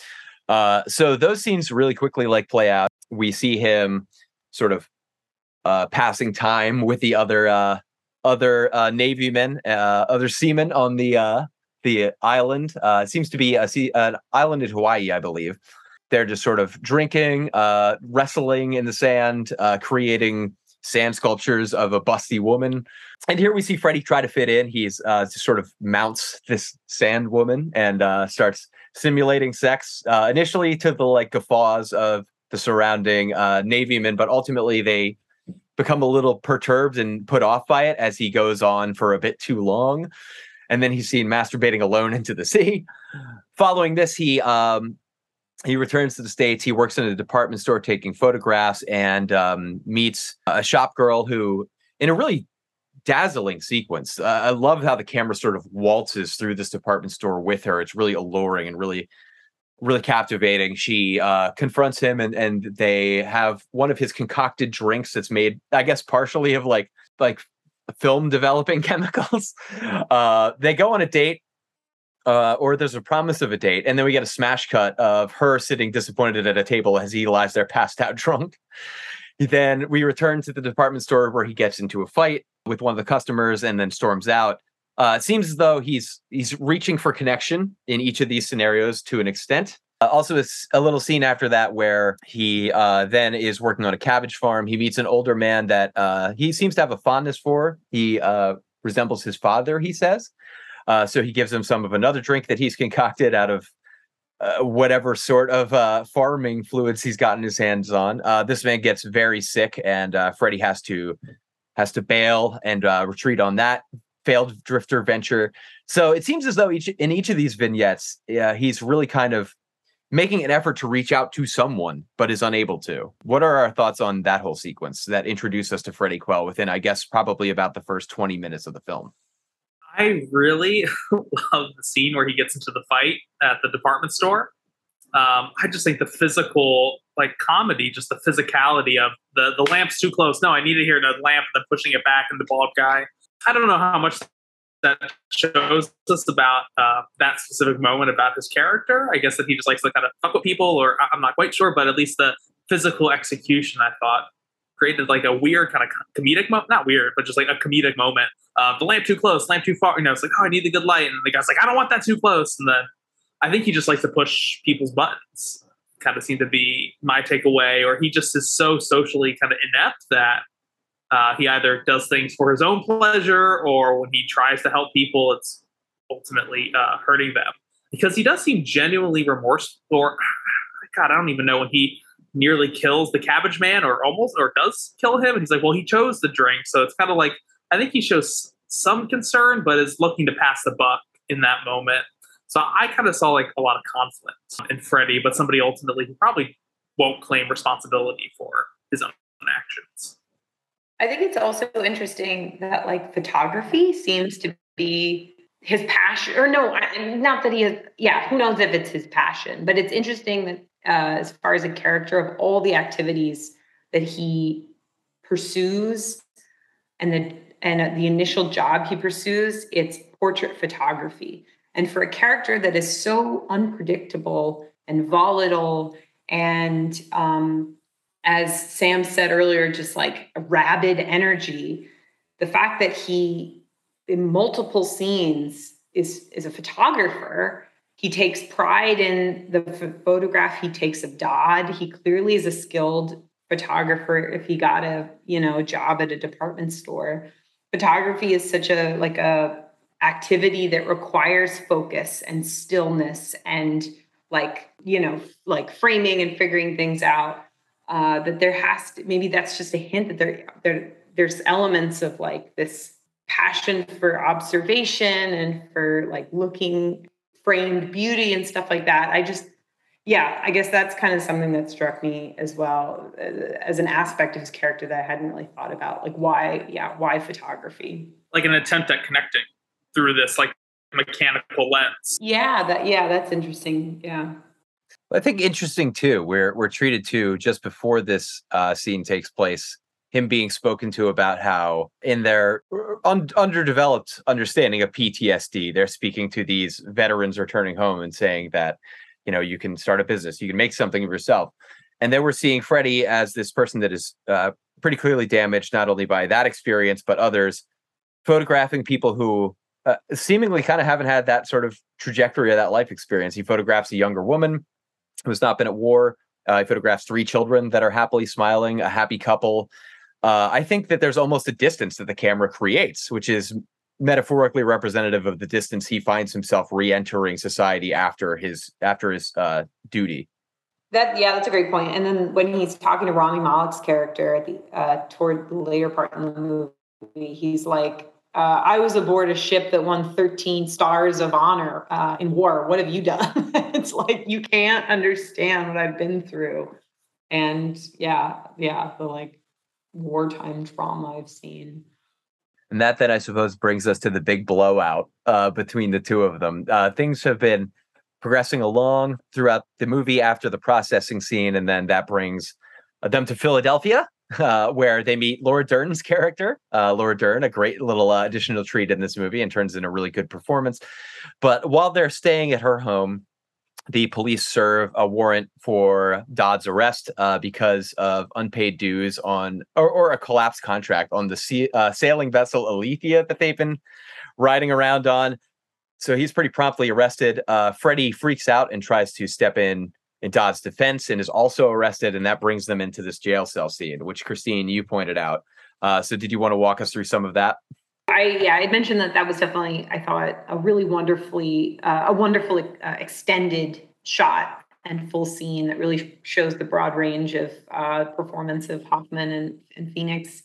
Uh, so those scenes really quickly like play out. We see him sort of uh, passing time with the other uh, other uh, Navy men, uh, other seamen on the uh, the island. Uh, it seems to be a sea, an island in Hawaii, I believe. they're just sort of drinking, uh, wrestling in the sand, uh, creating sand sculptures of a busty woman. And here we see Freddie try to fit in. He's uh, sort of mounts this sand woman and uh, starts simulating sex uh, initially to the like guffaws of the surrounding uh, navymen, but ultimately they become a little perturbed and put off by it as he goes on for a bit too long. And then he's seen masturbating alone into the sea. Following this, he um, he returns to the states. He works in a department store taking photographs and um, meets a shop girl who, in a really dazzling sequence. Uh, I love how the camera sort of waltzes through this department store with her. It's really alluring and really, really captivating. She uh, confronts him, and and they have one of his concocted drinks that's made, I guess, partially of like like film developing chemicals. Uh, they go on a date. Uh, or there's a promise of a date, and then we get a smash cut of her sitting disappointed at a table as he lies there passed out drunk. Then we return to the department store where he gets into a fight with one of the customers and then storms out. Uh, it seems as though he's he's reaching for connection in each of these scenarios to an extent. Uh, also, it's a little scene after that where he uh, then is working on a cabbage farm. He meets an older man that uh, he seems to have a fondness for. He uh, resembles his father, he says. Uh, so he gives him some of another drink that he's concocted out of whatever sort of farming fluids he's gotten his hands on. this man gets very sick, and Freddie has to has to bail and uh, retreat on that failed drifter venture. So it seems as though each in each of these vignettes, uh, he's really kind of making an effort to reach out to someone, but is unable to. What are our thoughts on that whole sequence that introduced us to Freddie Quell within, I guess, probably about the first 20 minutes of the film? I really love the scene where he gets into the fight at the department store. Um, I just think the physical, like comedy, just the physicality of the the lamp's too close. No, I need to hear the lamp, and then pushing it back, and the bald guy. I don't know how much that shows us about uh, that specific moment about his character. I guess that he just likes to kind of fuck with people, or I'm not quite sure, but at least the physical execution, I thought, created like a weird kind of comedic moment. Not weird, but just like a comedic moment. Uh, the lamp too close, lamp too far. You know, it's like, oh, I need the good light, and the guy's like, I don't want that too close, and then I think he just likes to push people's buttons. Kind of seemed to be my takeaway, or he just is so socially kind of inept that uh, he either does things for his own pleasure, or when he tries to help people, it's ultimately uh, hurting them. Because he does seem genuinely remorseful. Or God, I don't even know when he nearly kills the cabbage man, or almost, or does kill him. And he's like, "Well, he chose the drink," so it's kind of like I think he shows some concern, but is looking to pass the buck in that moment. So I kind of saw like a lot of conflict in Freddie, but somebody ultimately who probably won't claim responsibility for his own actions. I think it's also interesting that like photography seems to be his passion, or no, not that he is. Yeah, who knows if it's his passion? But it's interesting that uh, as far as a character of all the activities that he pursues, and the and the initial job he pursues, it's portrait photography. And for a character that is so unpredictable and volatile, and um, as Sam said earlier, just like a rabid energy, the fact that he, in multiple scenes, is, is a photographer. He takes pride in the photograph he takes of Dodd. He clearly is a skilled photographer if he got a you know job at a department store photography is such a like a activity that requires focus and stillness and like you know like framing and figuring things out uh, that there has to maybe that's just a hint that there there there's elements of like this passion for observation and for like looking framed beauty and stuff like that i just yeah i guess that's kind of something that struck me as well uh, as an aspect of his character that i hadn't really thought about like why yeah why photography like an attempt at connecting through this like mechanical lens. Yeah, that yeah, that's interesting. Yeah. I think interesting too. We're we're treated to just before this uh, scene takes place, him being spoken to about how in their un- underdeveloped understanding of PTSD, they're speaking to these veterans returning home and saying that you know you can start a business, you can make something of yourself, and then we're seeing Freddie as this person that is uh, pretty clearly damaged not only by that experience but others, photographing people who uh, seemingly kind of haven't had that sort of trajectory of that life experience. He photographs a younger woman who has not been at war. Uh, he photographs three children that are happily smiling, a happy couple. Uh, I think that there's almost a distance that the camera creates, which is metaphorically representative of the distance he finds himself re-entering society after his after his uh, duty. That yeah, that's a great point. And then when he's talking to Rami Malek's character at the uh, toward the later part in the movie, he's like, uh, "I was aboard a ship that won 13 stars of honor uh, in war. What have you done?" it's like you can't understand what I've been through, and yeah, yeah, the like wartime trauma I've seen. And that then I suppose brings us to the big blowout uh, between the two of them. Uh, things have been progressing along throughout the movie after the processing scene, and then that brings uh, them to Philadelphia, uh, where they meet Laura Dern's character. Uh, Laura Dern, a great little uh, additional treat in this movie, and turns in a really good performance. But while they're staying at her home, the police serve a warrant for Dodd's arrest uh, because of unpaid dues on or, or a collapsed contract on the sea, uh, sailing vessel Alethea that they've been riding around on. So he's pretty promptly arrested. Uh, Freddie freaks out and tries to step in in Dodd's defense and is also arrested, and that brings them into this jail cell scene, which Christine you pointed out. Uh, so did you want to walk us through some of that? I yeah, I mentioned that that was definitely I thought a really wonderfully uh, a wonderful uh, extended shot and full scene that really shows the broad range of uh, performance of Hoffman and, and Phoenix.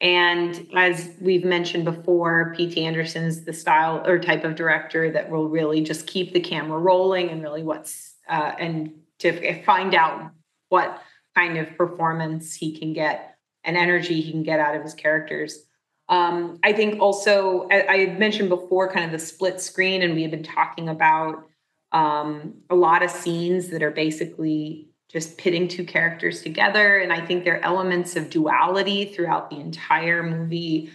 And as we've mentioned before, P.T. Anderson is the style or type of director that will really just keep the camera rolling and really what's uh, and to find out what kind of performance he can get and energy he can get out of his characters. Um, I think also, I, I mentioned before kind of the split screen, and we have been talking about um, a lot of scenes that are basically just pitting two characters together. And I think there are elements of duality throughout the entire movie.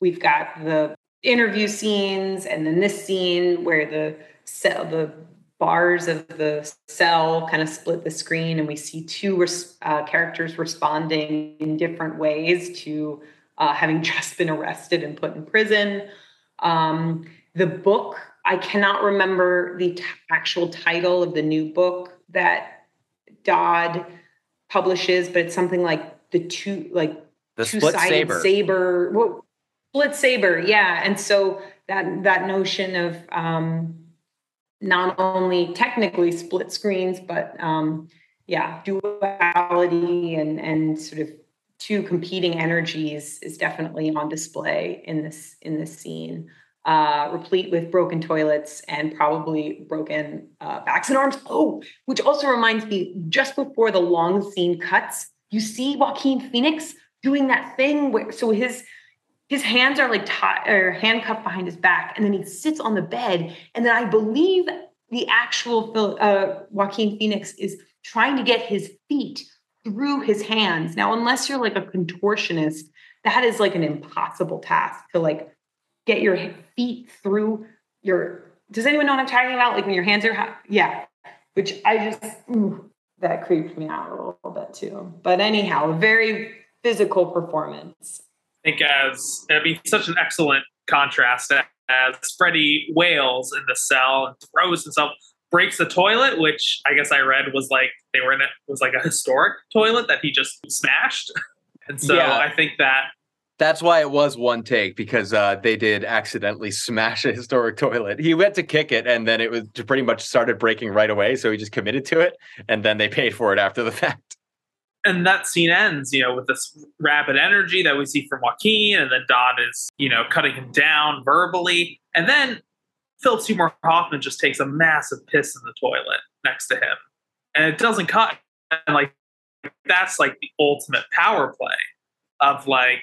We've got the interview scenes, and then this scene where the cell, the bars of the cell kind of split the screen, and we see two uh, characters responding in different ways to uh, having just been arrested and put in prison. Um, the book, I cannot remember the t- actual title of the new book that Dodd publishes, but it's something like the two, like the split saber. saber. Well, split saber, yeah. And so that that notion of um, not only technically split screens, but um, yeah, duality and and sort of two competing energies is definitely on display in this in this scene uh, replete with broken toilets and probably broken uh, backs and arms. Oh which also reminds me just before the long scene cuts you see joaquin phoenix doing that thing where so his his hands are like tied or handcuffed behind his back and then he sits on the bed and then i believe the actual uh, joaquin phoenix is trying to get his feet through his hands. Now, unless you're like a contortionist, that is like an impossible task to like get your feet through your. Does anyone know what I'm talking about? Like when your hands are, yeah. Which I just ooh, that creeped me out a little bit too. But anyhow, a very physical performance. I think as it'd be such an excellent contrast as Freddie wails in the cell and throws himself breaks the toilet, which I guess I read was like they were in it was like a historic toilet that he just smashed. And so yeah. I think that that's why it was one take because uh, they did accidentally smash a historic toilet. He went to kick it, and then it was pretty much started breaking right away. So he just committed to it, and then they paid for it after the fact. And that scene ends, you know, with this rapid energy that we see from Joaquin, and then Dodd is, you know, cutting him down verbally, and then Philip Seymour Hoffman just takes a massive piss in the toilet next to him, and it doesn't cut. And like that's like the ultimate power play of like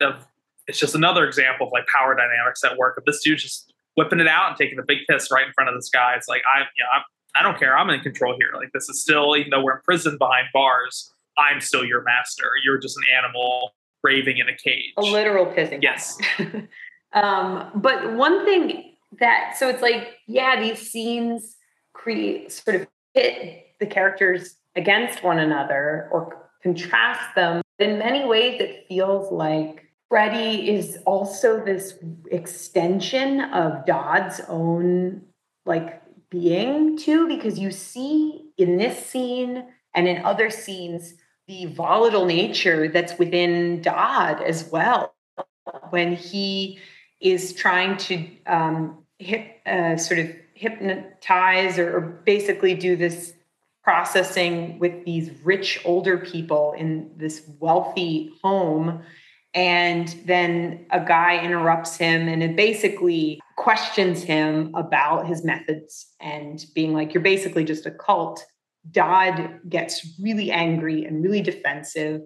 of it's just another example of like power dynamics at work. Of this dude just whipping it out and taking a big piss right in front of this guy. It's like I, you know, I'm, I don't care. I'm in control here. Like this is still, even though we're in prison behind bars, I'm still your master. You're just an animal raving in a cage. A literal pissing. Yes. um, but one thing that so it's like yeah these scenes create sort of pit the characters against one another or contrast them in many ways it feels like freddie is also this extension of dodd's own like being too, because you see in this scene and in other scenes the volatile nature that's within Dodd as well. When he is trying to um, hip, uh, sort of hypnotize or, or basically do this processing with these rich older people in this wealthy home. And then a guy interrupts him and it basically questions him about his methods and being like you're basically just a cult. Dodd gets really angry and really defensive.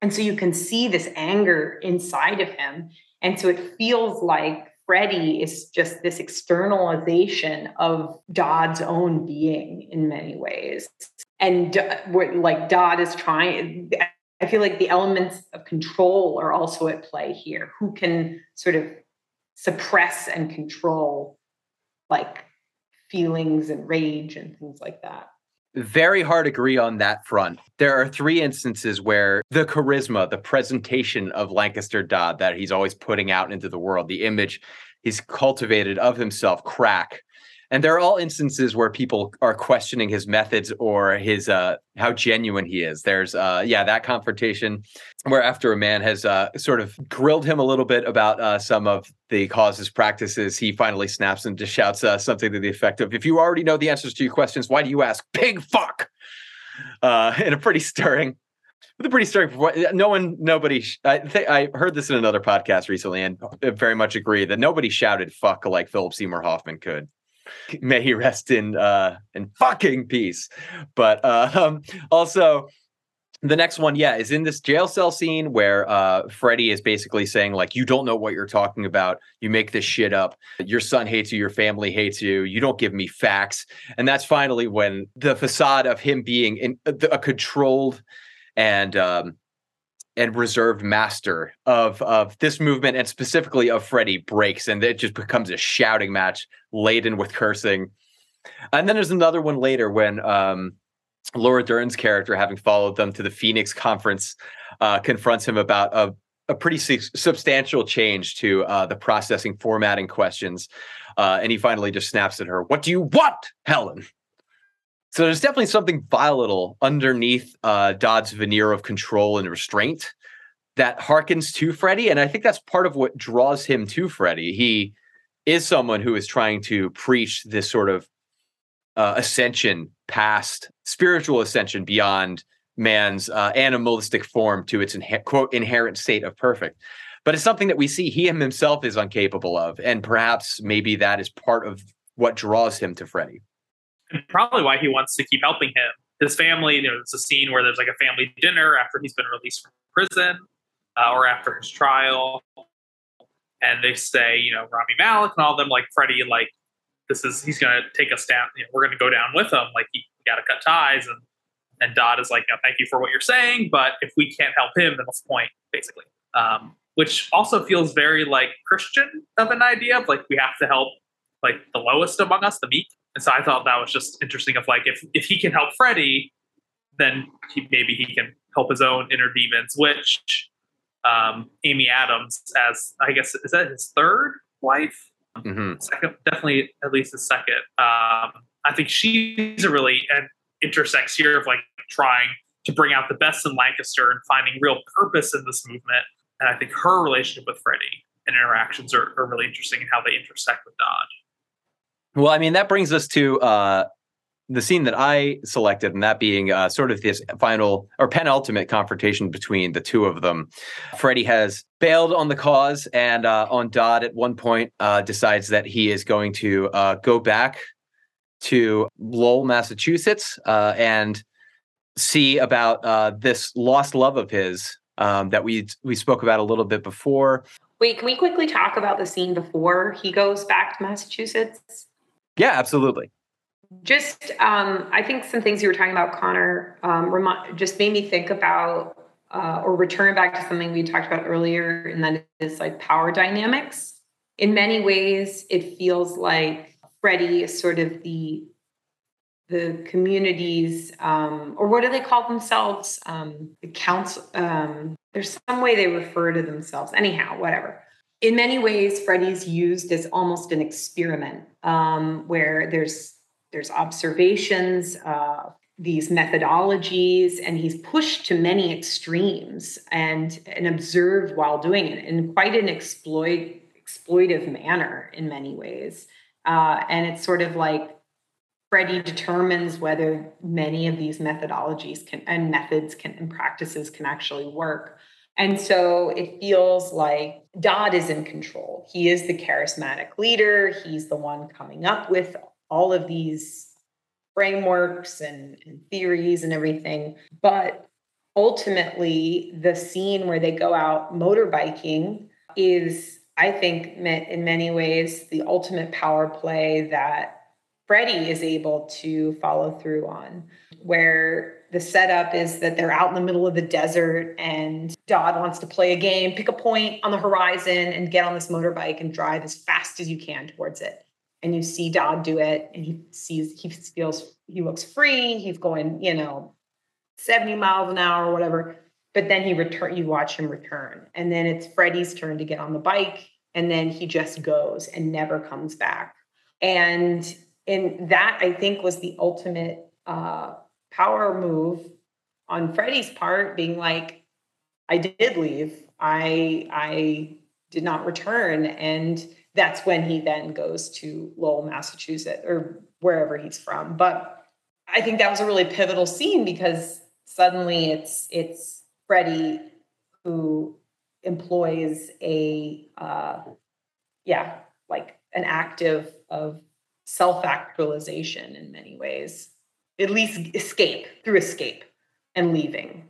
And so you can see this anger inside of him. And so it feels like freddie is just this externalization of dodd's own being in many ways and like dodd is trying I feel like the elements of control are also at play here. Who can sort of suppress and control like feelings and rage and things like that? Very hard agree on that front. There are three instances where the charisma, the presentation of Lancaster Dodd that he's always putting out into the world, the image he's cultivated of himself, crack, and there are all instances where people are questioning his methods or his uh how genuine he is. There's uh yeah that confrontation where after a man has uh sort of grilled him a little bit about uh some of the causes practices he finally snaps and just shouts uh, something to the effect of if you already know the answers to your questions why do you ask? Pig fuck! Uh in a pretty stirring with a pretty stirring no one nobody i think i heard this in another podcast recently and very much agree that nobody shouted fuck like philip seymour hoffman could may he rest in uh in fucking peace. But uh, um also the next one yeah is in this jail cell scene where uh freddie is basically saying like you don't know what you're talking about. You make this shit up. Your son hates you. Your family hates you. You don't give me facts. And that's finally when the facade of him being in a controlled and um and reserved master of of this movement and specifically of Freddie breaks and it just becomes a shouting match laden with cursing. And then there's another one later when um, Laura Dern's character, having followed them to the Phoenix conference, uh, confronts him about a, a pretty su- substantial change to uh, the processing formatting questions. Uh, and he finally just snaps at her, What do you want, Helen? So there's definitely something volatile underneath uh, Dodd's veneer of control and restraint that harkens to Freddie, and I think that's part of what draws him to Freddie. He is someone who is trying to preach this sort of uh, ascension past spiritual ascension beyond man's uh, animalistic form to its quote inherent state of perfect. But it's something that we see he himself is incapable of, and perhaps maybe that is part of what draws him to Freddie and probably why he wants to keep helping him. His family, you know, it's a scene where there's like a family dinner after he's been released from prison uh, or after his trial. And they say, you know, Rami Malek and all of them, like Freddie, like, this is, he's going to take us down. You know, we're going to go down with him. Like, you got to cut ties. And, and Dodd is like, no, thank you for what you're saying. But if we can't help him, then what's the point, basically? Um, which also feels very like Christian of an idea of like, we have to help like the lowest among us, the meek. And so I thought that was just interesting. Of like, if if he can help Freddie, then he, maybe he can help his own inner demons. Which um, Amy Adams, as I guess, is that his third wife? Mm-hmm. Second, definitely at least his second. Um, I think she's a really an intersects here of like trying to bring out the best in Lancaster and finding real purpose in this movement. And I think her relationship with Freddie and interactions are, are really interesting in how they intersect with Dodd. Well, I mean, that brings us to uh, the scene that I selected, and that being uh, sort of this final or penultimate confrontation between the two of them. Freddie has bailed on the cause, and uh, on Dodd at one point uh, decides that he is going to uh, go back to Lowell, Massachusetts, uh, and see about uh, this lost love of his um, that we we spoke about a little bit before. Wait, can we quickly talk about the scene before he goes back to Massachusetts? Yeah, absolutely. Just, um, I think some things you were talking about, Connor, um, remi- just made me think about uh, or return back to something we talked about earlier, and that is like power dynamics. In many ways, it feels like Freddie is sort of the the communities, um, or what do they call themselves? Um, the council. Um, there's some way they refer to themselves. Anyhow, whatever in many ways, Freddie's used as almost an experiment um, where there's there's observations, uh, these methodologies, and he's pushed to many extremes and and observed while doing it in quite an exploit exploitive manner in many ways. Uh, and it's sort of like Freddie determines whether many of these methodologies can and methods can and practices can actually work. And so it feels like Dodd is in control. He is the charismatic leader. He's the one coming up with all of these frameworks and, and theories and everything. But ultimately, the scene where they go out motorbiking is, I think, in many ways, the ultimate power play that Freddie is able to follow through on, where the setup is that they're out in the middle of the desert and Dodd wants to play a game, pick a point on the horizon and get on this motorbike and drive as fast as you can towards it. And you see Dodd do it and he sees, he feels, he looks free. He's going, you know, 70 miles an hour or whatever. But then he return, you watch him return. And then it's Freddie's turn to get on the bike. And then he just goes and never comes back. And and that I think was the ultimate uh, power move on Freddie's part, being like, I did leave. I I did not return, and that's when he then goes to Lowell, Massachusetts, or wherever he's from. But I think that was a really pivotal scene because suddenly it's it's Freddie who employs a uh, yeah like an active of self actualization in many ways, at least escape through escape and leaving.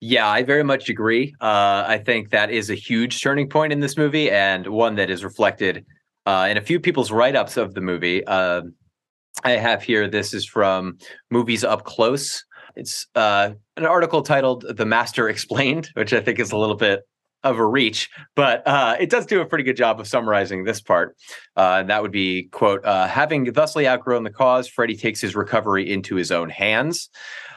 Yeah, I very much agree. Uh, I think that is a huge turning point in this movie and one that is reflected uh, in a few people's write ups of the movie. Uh, I have here, this is from Movies Up Close. It's uh, an article titled The Master Explained, which I think is a little bit of a reach, but uh, it does do a pretty good job of summarizing this part. Uh, that would be, quote, uh, having thusly outgrown the cause, Freddie takes his recovery into his own hands.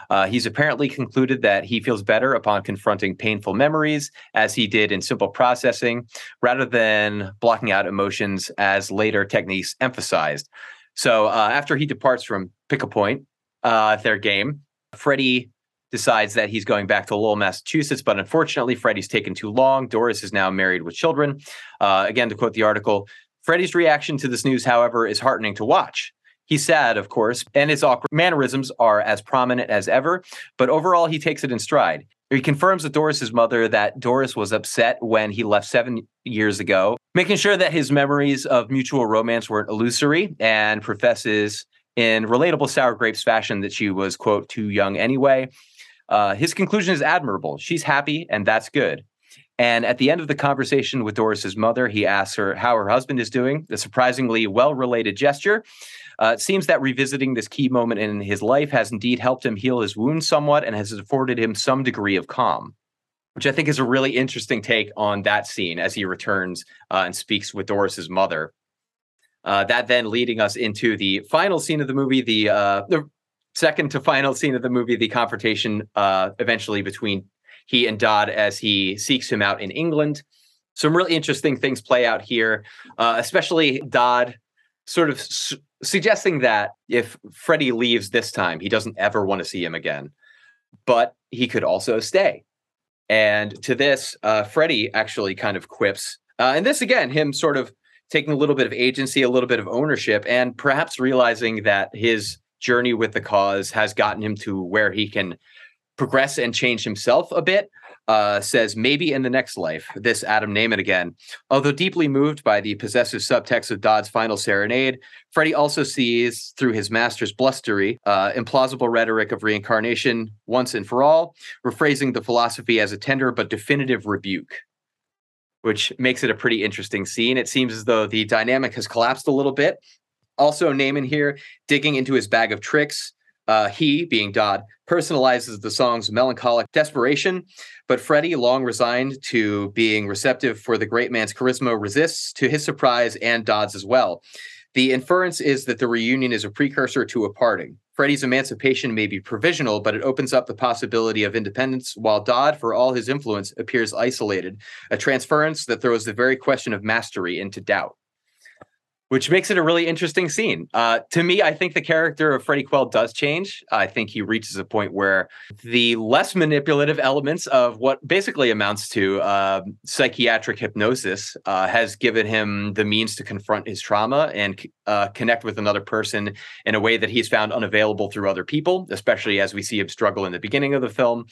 Uh, he's apparently concluded that he feels better upon confronting painful memories, as he did in simple processing, rather than blocking out emotions, as later techniques emphasized. So uh, after he departs from Pick a Point, uh, their game, Freddie decides that he's going back to Lowell, Massachusetts, but unfortunately, Freddie's taken too long. Doris is now married with children. Uh, again, to quote the article, Freddie's reaction to this news, however, is heartening to watch. He's sad, of course, and his awkward mannerisms are as prominent as ever, but overall, he takes it in stride. He confirms with Doris's mother that Doris was upset when he left seven years ago, making sure that his memories of mutual romance weren't illusory, and professes in relatable sour grapes fashion that she was, quote, too young anyway. Uh, his conclusion is admirable. She's happy, and that's good. And at the end of the conversation with Doris's mother, he asks her how her husband is doing, a surprisingly well related gesture. Uh, it seems that revisiting this key moment in his life has indeed helped him heal his wounds somewhat and has afforded him some degree of calm, which I think is a really interesting take on that scene as he returns uh, and speaks with Doris's mother. Uh, that then leading us into the final scene of the movie, the uh, the second to final scene of the movie, the confrontation uh, eventually between he and Dodd as he seeks him out in England. Some really interesting things play out here, uh, especially Dodd sort of su- suggesting that if Freddie leaves this time, he doesn't ever want to see him again, but he could also stay. And to this, uh, Freddie actually kind of quips, and this again, him sort of taking a little bit of agency, a little bit of ownership, and perhaps realizing that his journey with the cause has gotten him to where he can progress and change himself a bit. Uh, says maybe in the next life, this Adam Nayman again. Although deeply moved by the possessive subtext of Dodd's final serenade, Freddie also sees through his master's blustery, uh, implausible rhetoric of reincarnation once and for all, rephrasing the philosophy as a tender but definitive rebuke which makes it a pretty interesting scene. It seems as though the dynamic has collapsed a little bit also, Nayman here digging into his bag of tricks. Uh, he, being Dodd, personalizes the song's melancholic desperation, but Freddie, long resigned to being receptive for the great man's charisma, resists to his surprise and Dodd's as well. The inference is that the reunion is a precursor to a parting. Freddie's emancipation may be provisional, but it opens up the possibility of independence, while Dodd, for all his influence, appears isolated, a transference that throws the very question of mastery into doubt. Which makes it a really interesting scene. Uh, to me, I think the character of Freddie Quell does change. I think he reaches a point where the less manipulative elements of what basically amounts to uh, psychiatric hypnosis uh, has given him the means to confront his trauma and uh, connect with another person in a way that he's found unavailable through other people, especially as we see him struggle in the beginning of the film.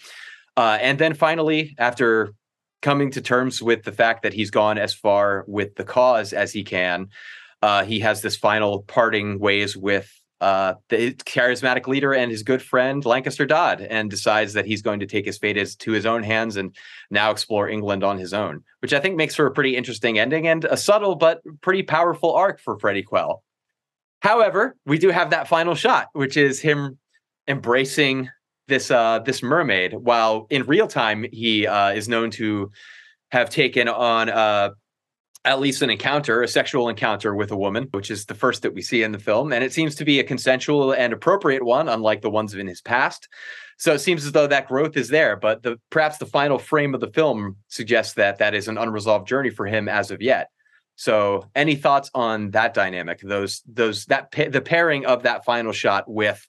Uh, and then finally, after coming to terms with the fact that he's gone as far with the cause as he can, uh, he has this final parting ways with uh, the charismatic leader and his good friend Lancaster Dodd, and decides that he's going to take his fate to his own hands and now explore England on his own, which I think makes for a pretty interesting ending and a subtle but pretty powerful arc for Freddie Quell. However, we do have that final shot, which is him embracing this uh, this mermaid, while in real time he uh, is known to have taken on uh, at least an encounter, a sexual encounter with a woman, which is the first that we see in the film. And it seems to be a consensual and appropriate one, unlike the ones in his past. So it seems as though that growth is there, but the perhaps the final frame of the film suggests that that is an unresolved journey for him as of yet. So, any thoughts on that dynamic? Those, those, that the pairing of that final shot with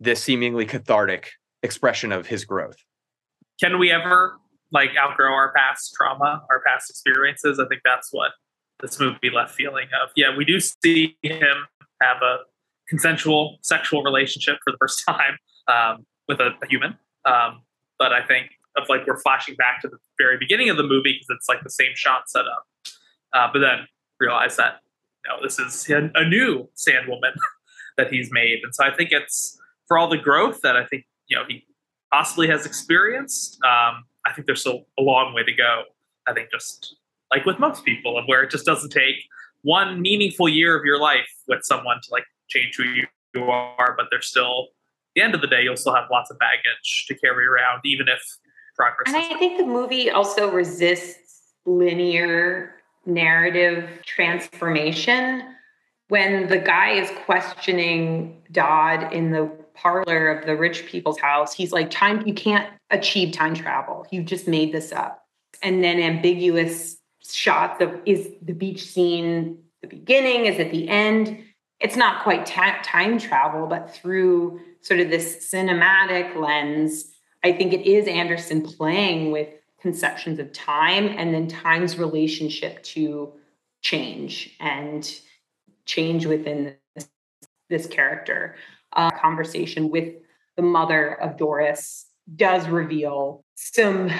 this seemingly cathartic expression of his growth. Can we ever like outgrow our past trauma, our past experiences. I think that's what this movie left feeling of. Yeah, we do see him have a consensual sexual relationship for the first time um, with a, a human. Um, but I think of like we're flashing back to the very beginning of the movie because it's like the same shot set up. Uh, but then realize that know, this is a, new Sandwoman that he's made, and so I think it's for all the growth that I think you know he possibly has experienced. Um, I think there's still a long way to go. I think just like with most people, of where it just doesn't take one meaningful year of your life with someone to like change who you are, but there's still the end of the day, you'll still have lots of baggage to carry around, even if progress. And I think the movie also resists linear narrative transformation. When the guy is questioning Dodd in the parlor of the rich people's house. He's like, time, you can't achieve time travel. You've just made this up. And then ambiguous shots of is the beach scene the beginning? Is it the end? It's not quite ta- time travel, but through sort of this cinematic lens, I think it is Anderson playing with conceptions of time and then time's relationship to change and change within this, this character uh, conversation with the mother of Doris does reveal some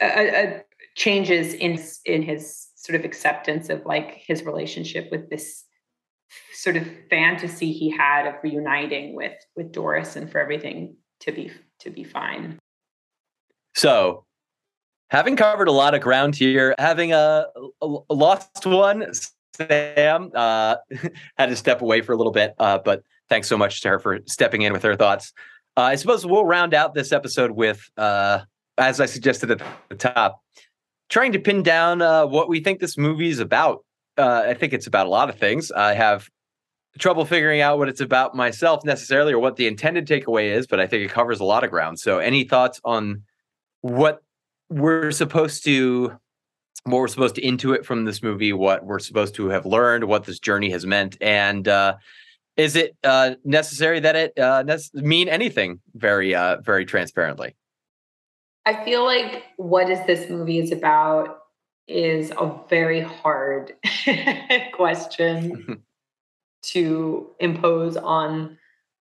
uh, uh, changes in in his sort of acceptance of like his relationship with this sort of fantasy he had of reuniting with with Doris and for everything to be to be fine. So, having covered a lot of ground here, having a, a, a lost one, Sam uh, had to step away for a little bit, uh, but thanks so much to her for stepping in with her thoughts. Uh, I suppose we'll round out this episode with, uh, as I suggested at the top, trying to pin down uh, what we think this movie is about. Uh, I think it's about a lot of things. I have trouble figuring out what it's about myself necessarily or what the intended takeaway is, but I think it covers a lot of ground. So, any thoughts on what we're supposed to what we're supposed to intuit from this movie, what we're supposed to have learned, what this journey has meant, and uh, is it uh, necessary that it uh, mean anything very uh, very transparently? I feel like what is this movie is about is a very hard question to impose on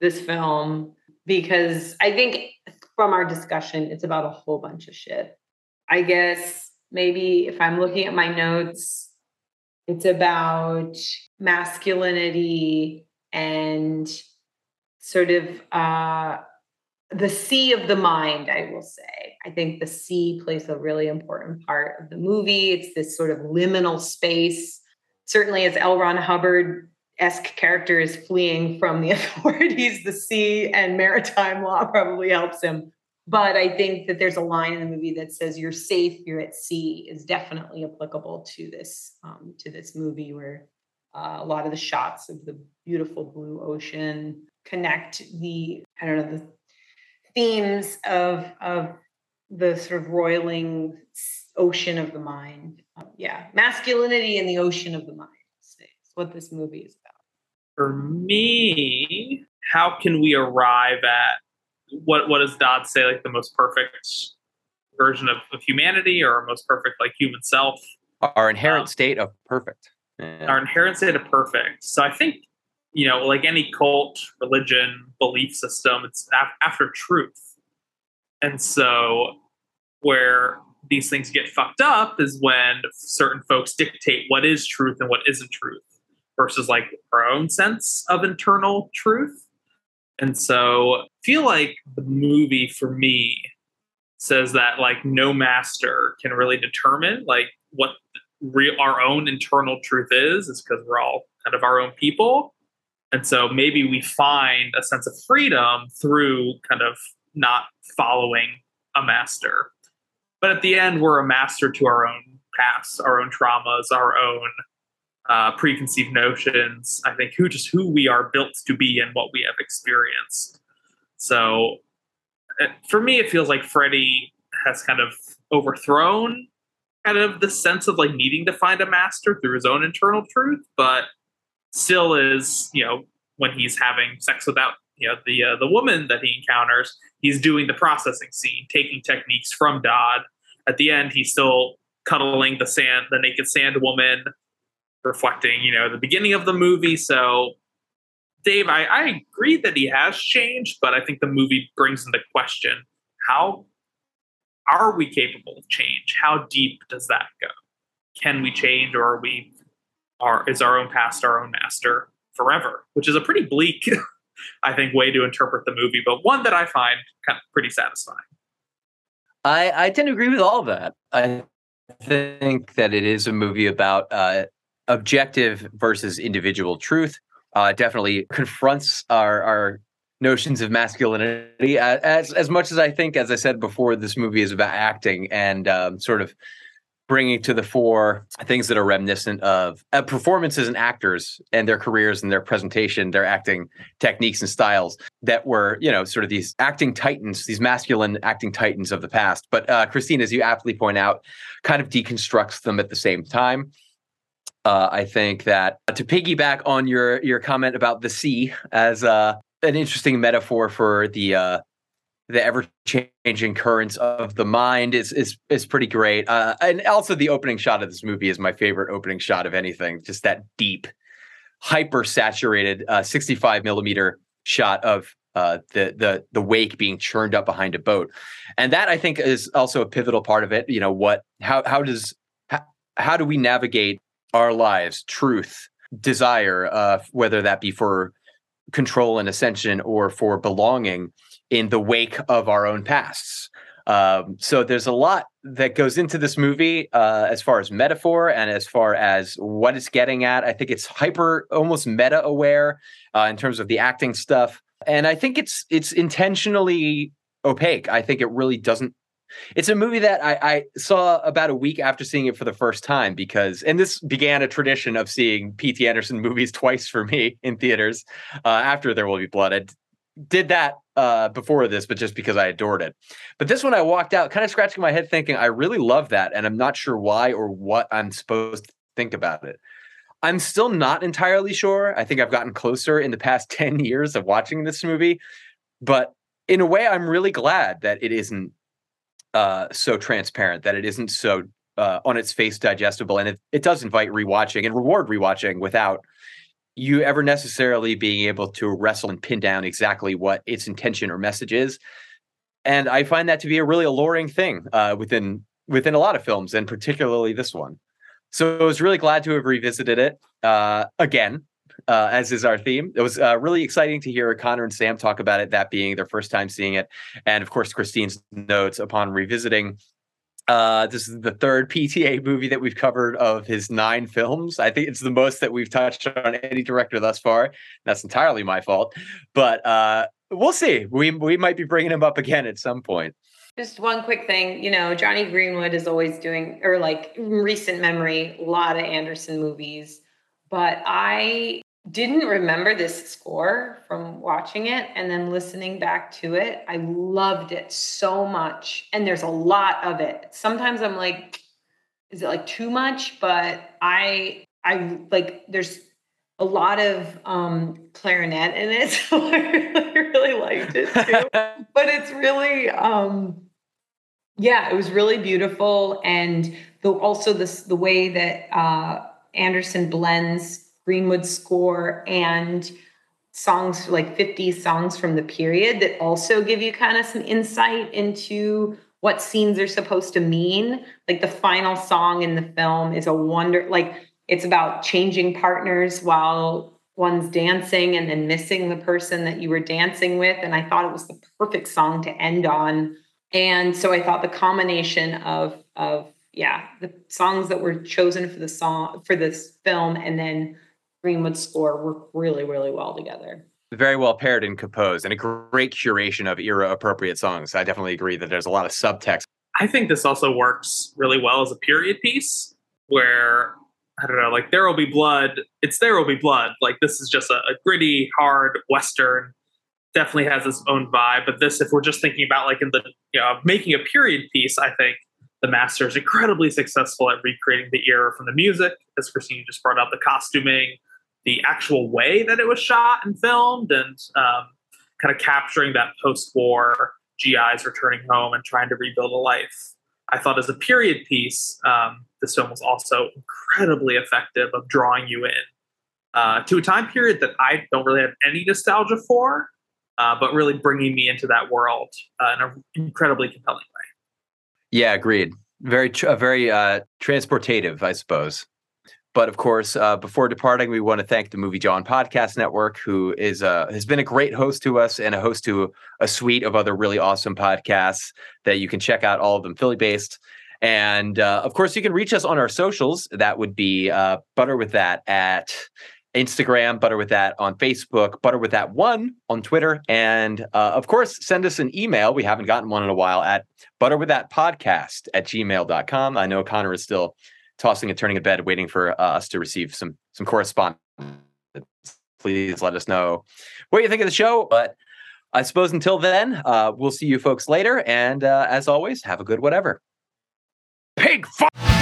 this film because I think from our discussion, it's about a whole bunch of shit. I guess maybe if I'm looking at my notes, it's about masculinity and sort of uh, the sea of the mind, I will say. I think the sea plays a really important part of the movie. It's this sort of liminal space. Certainly, as L. Ron Hubbard esque character is fleeing from the authorities, the sea and maritime law probably helps him. But I think that there's a line in the movie that says "You're safe, you're at sea" is definitely applicable to this um, to this movie, where uh, a lot of the shots of the beautiful blue ocean connect the I don't know the themes of of the sort of roiling ocean of the mind. Um, yeah, masculinity in the ocean of the mind. what this movie is about. For me, how can we arrive at what what does Dodd say like the most perfect version of, of humanity or most perfect like human self? Our inherent Um, state of perfect. Yeah. Our inherent state of perfect. So I think you know, like any cult, religion, belief system, it's af- after truth. And so where these things get fucked up is when certain folks dictate what is truth and what isn't truth versus like our own sense of internal truth. And so I feel like the movie for me says that like no master can really determine like what real our own internal truth is is because we're all kind of our own people and so maybe we find a sense of freedom through kind of not following a master. But at the end, we're a master to our own past, our own traumas, our own uh, preconceived notions. I think who just who we are built to be and what we have experienced. So for me, it feels like Freddie has kind of overthrown kind of the sense of like needing to find a master through his own internal truth, but still is you know when he's having sex without you know the uh, the woman that he encounters he's doing the processing scene taking techniques from dodd. At the end he's still cuddling the sand the naked sand woman reflecting you know the beginning of the movie. So dave I, I agree that he has changed but i think the movie brings into question how are we capable of change how deep does that go can we change or are we are is our own past our own master forever, which is a pretty bleak, I think, way to interpret the movie, but one that I find kind of pretty satisfying. I, I tend to agree with all of that. I think that it is a movie about uh, objective versus individual truth. Uh, definitely confronts our our notions of masculinity uh, as as much as I think, as I said before, this movie is about acting and um, sort of bringing to the fore things that are reminiscent of uh, performances and actors and their careers and their presentation, their acting techniques and styles that were, you know, sort of these acting titans, these masculine acting titans of the past. But uh, Christine, as you aptly point out, kind of deconstructs them at the same time. Uh, I think that to piggyback on your your comment about the sea as uh, an interesting metaphor for the uh, the ever changing currents of the mind is is is pretty great. Uh, and also the opening shot of this movie is my favorite opening shot of anything. Just that deep, hyper saturated uh, 65 millimeter shot of uh, the the the wake being churned up behind a boat, and that I think is also a pivotal part of it. You know what? How how does how, how do we navigate our lives, truth, desire, uh, whether that be for control and ascension or for belonging in the wake of our own pasts. Um, so there's a lot that goes into this movie uh, as far as metaphor and as far as what it's getting at. I think it's hyper, almost meta aware uh, in terms of the acting stuff, and I think it's it's intentionally opaque. I think it really doesn't. It's a movie that I, I saw about a week after seeing it for the first time because, and this began a tradition of seeing P.T. Anderson movies twice for me in theaters uh, after There Will Be Blood. I did that uh, before this, but just because I adored it. But this one, I walked out kind of scratching my head, thinking, I really love that. And I'm not sure why or what I'm supposed to think about it. I'm still not entirely sure. I think I've gotten closer in the past 10 years of watching this movie. But in a way, I'm really glad that it isn't uh, so transparent, that it isn't so uh, on its face digestible. And it, it does invite rewatching and reward rewatching without you ever necessarily being able to wrestle and pin down exactly what its intention or message is. And I find that to be a really alluring thing uh, within within a lot of films, and particularly this one. So I was really glad to have revisited it uh, again, uh, as is our theme. It was uh, really exciting to hear Connor and Sam talk about it, that being their first time seeing it, and of course Christine's notes upon revisiting uh, this is the third PTA movie that we've covered of his nine films. I think it's the most that we've touched on any director thus far. That's entirely my fault, but uh, we'll see. We we might be bringing him up again at some point. Just one quick thing, you know, Jonny Greenwood is always doing, or like recent memory, a lot of Anderson movies. But I didn't remember this score from watching it and then listening back to it. I loved it so much. And there's a lot of it. Sometimes I'm like, is it like too much? But I, I like, there's a lot of um, clarinet in it. So I really, really liked it too. but it's really, um, yeah, it was really beautiful. And the, also this, the way that uh, Anderson blends Greenwood score and songs like 50 songs from the period that also give you kind of some insight into what scenes are supposed to mean. Like the final song in the film is a wonder, like it's about changing partners while one's dancing and then missing the person that you were dancing with. And I thought it was the perfect song to end on. And so I thought the combination of of yeah, the songs that were chosen for the song for this film and then Greenwood score work really, really well together. Very well paired and composed, and a great curation of era appropriate songs. I definitely agree that there's a lot of subtext. I think this also works really well as a period piece where I don't know, like There Will Be Blood. It's There Will Be Blood. Like this is just a, a, gritty, hard Western. Definitely has its own vibe. But this, if we're just thinking about like in the, you know, making a period piece, I think the master is incredibly successful at recreating the era from the music, as Christine just brought up, the costuming, the actual way that it was shot and filmed and um, kind of capturing that post-war GIs returning home and trying to rebuild a life. I thought as a period piece, um, this film was also incredibly effective of drawing you in uh, to a time period that I don't really have any nostalgia for, uh, but really bringing me into that world uh, in an incredibly compelling way. Yeah, agreed. Very, tr- very uh, transportative, I suppose. But of course, uh, before departing, we want to thank the Movie Jawn Podcast Network, who is uh, has been a great host to us and a host to a suite of other really awesome podcasts that you can check out. All of them Philly based, and uh, of course, you can reach us on our socials. That would be uh, Butter with That at Instagram, Butter with That on Facebook, Butter with That One on Twitter, and uh, of course, send us an email. We haven't gotten one in a while at Butter with That Podcast at gmail.com. I know Connor is still tossing and turning in bed, waiting for uh, us to receive some some correspondence. Please let us know what you think of the show. But I suppose until then, uh, we'll see you folks later. And uh, as always, have a good whatever. Pig fuck.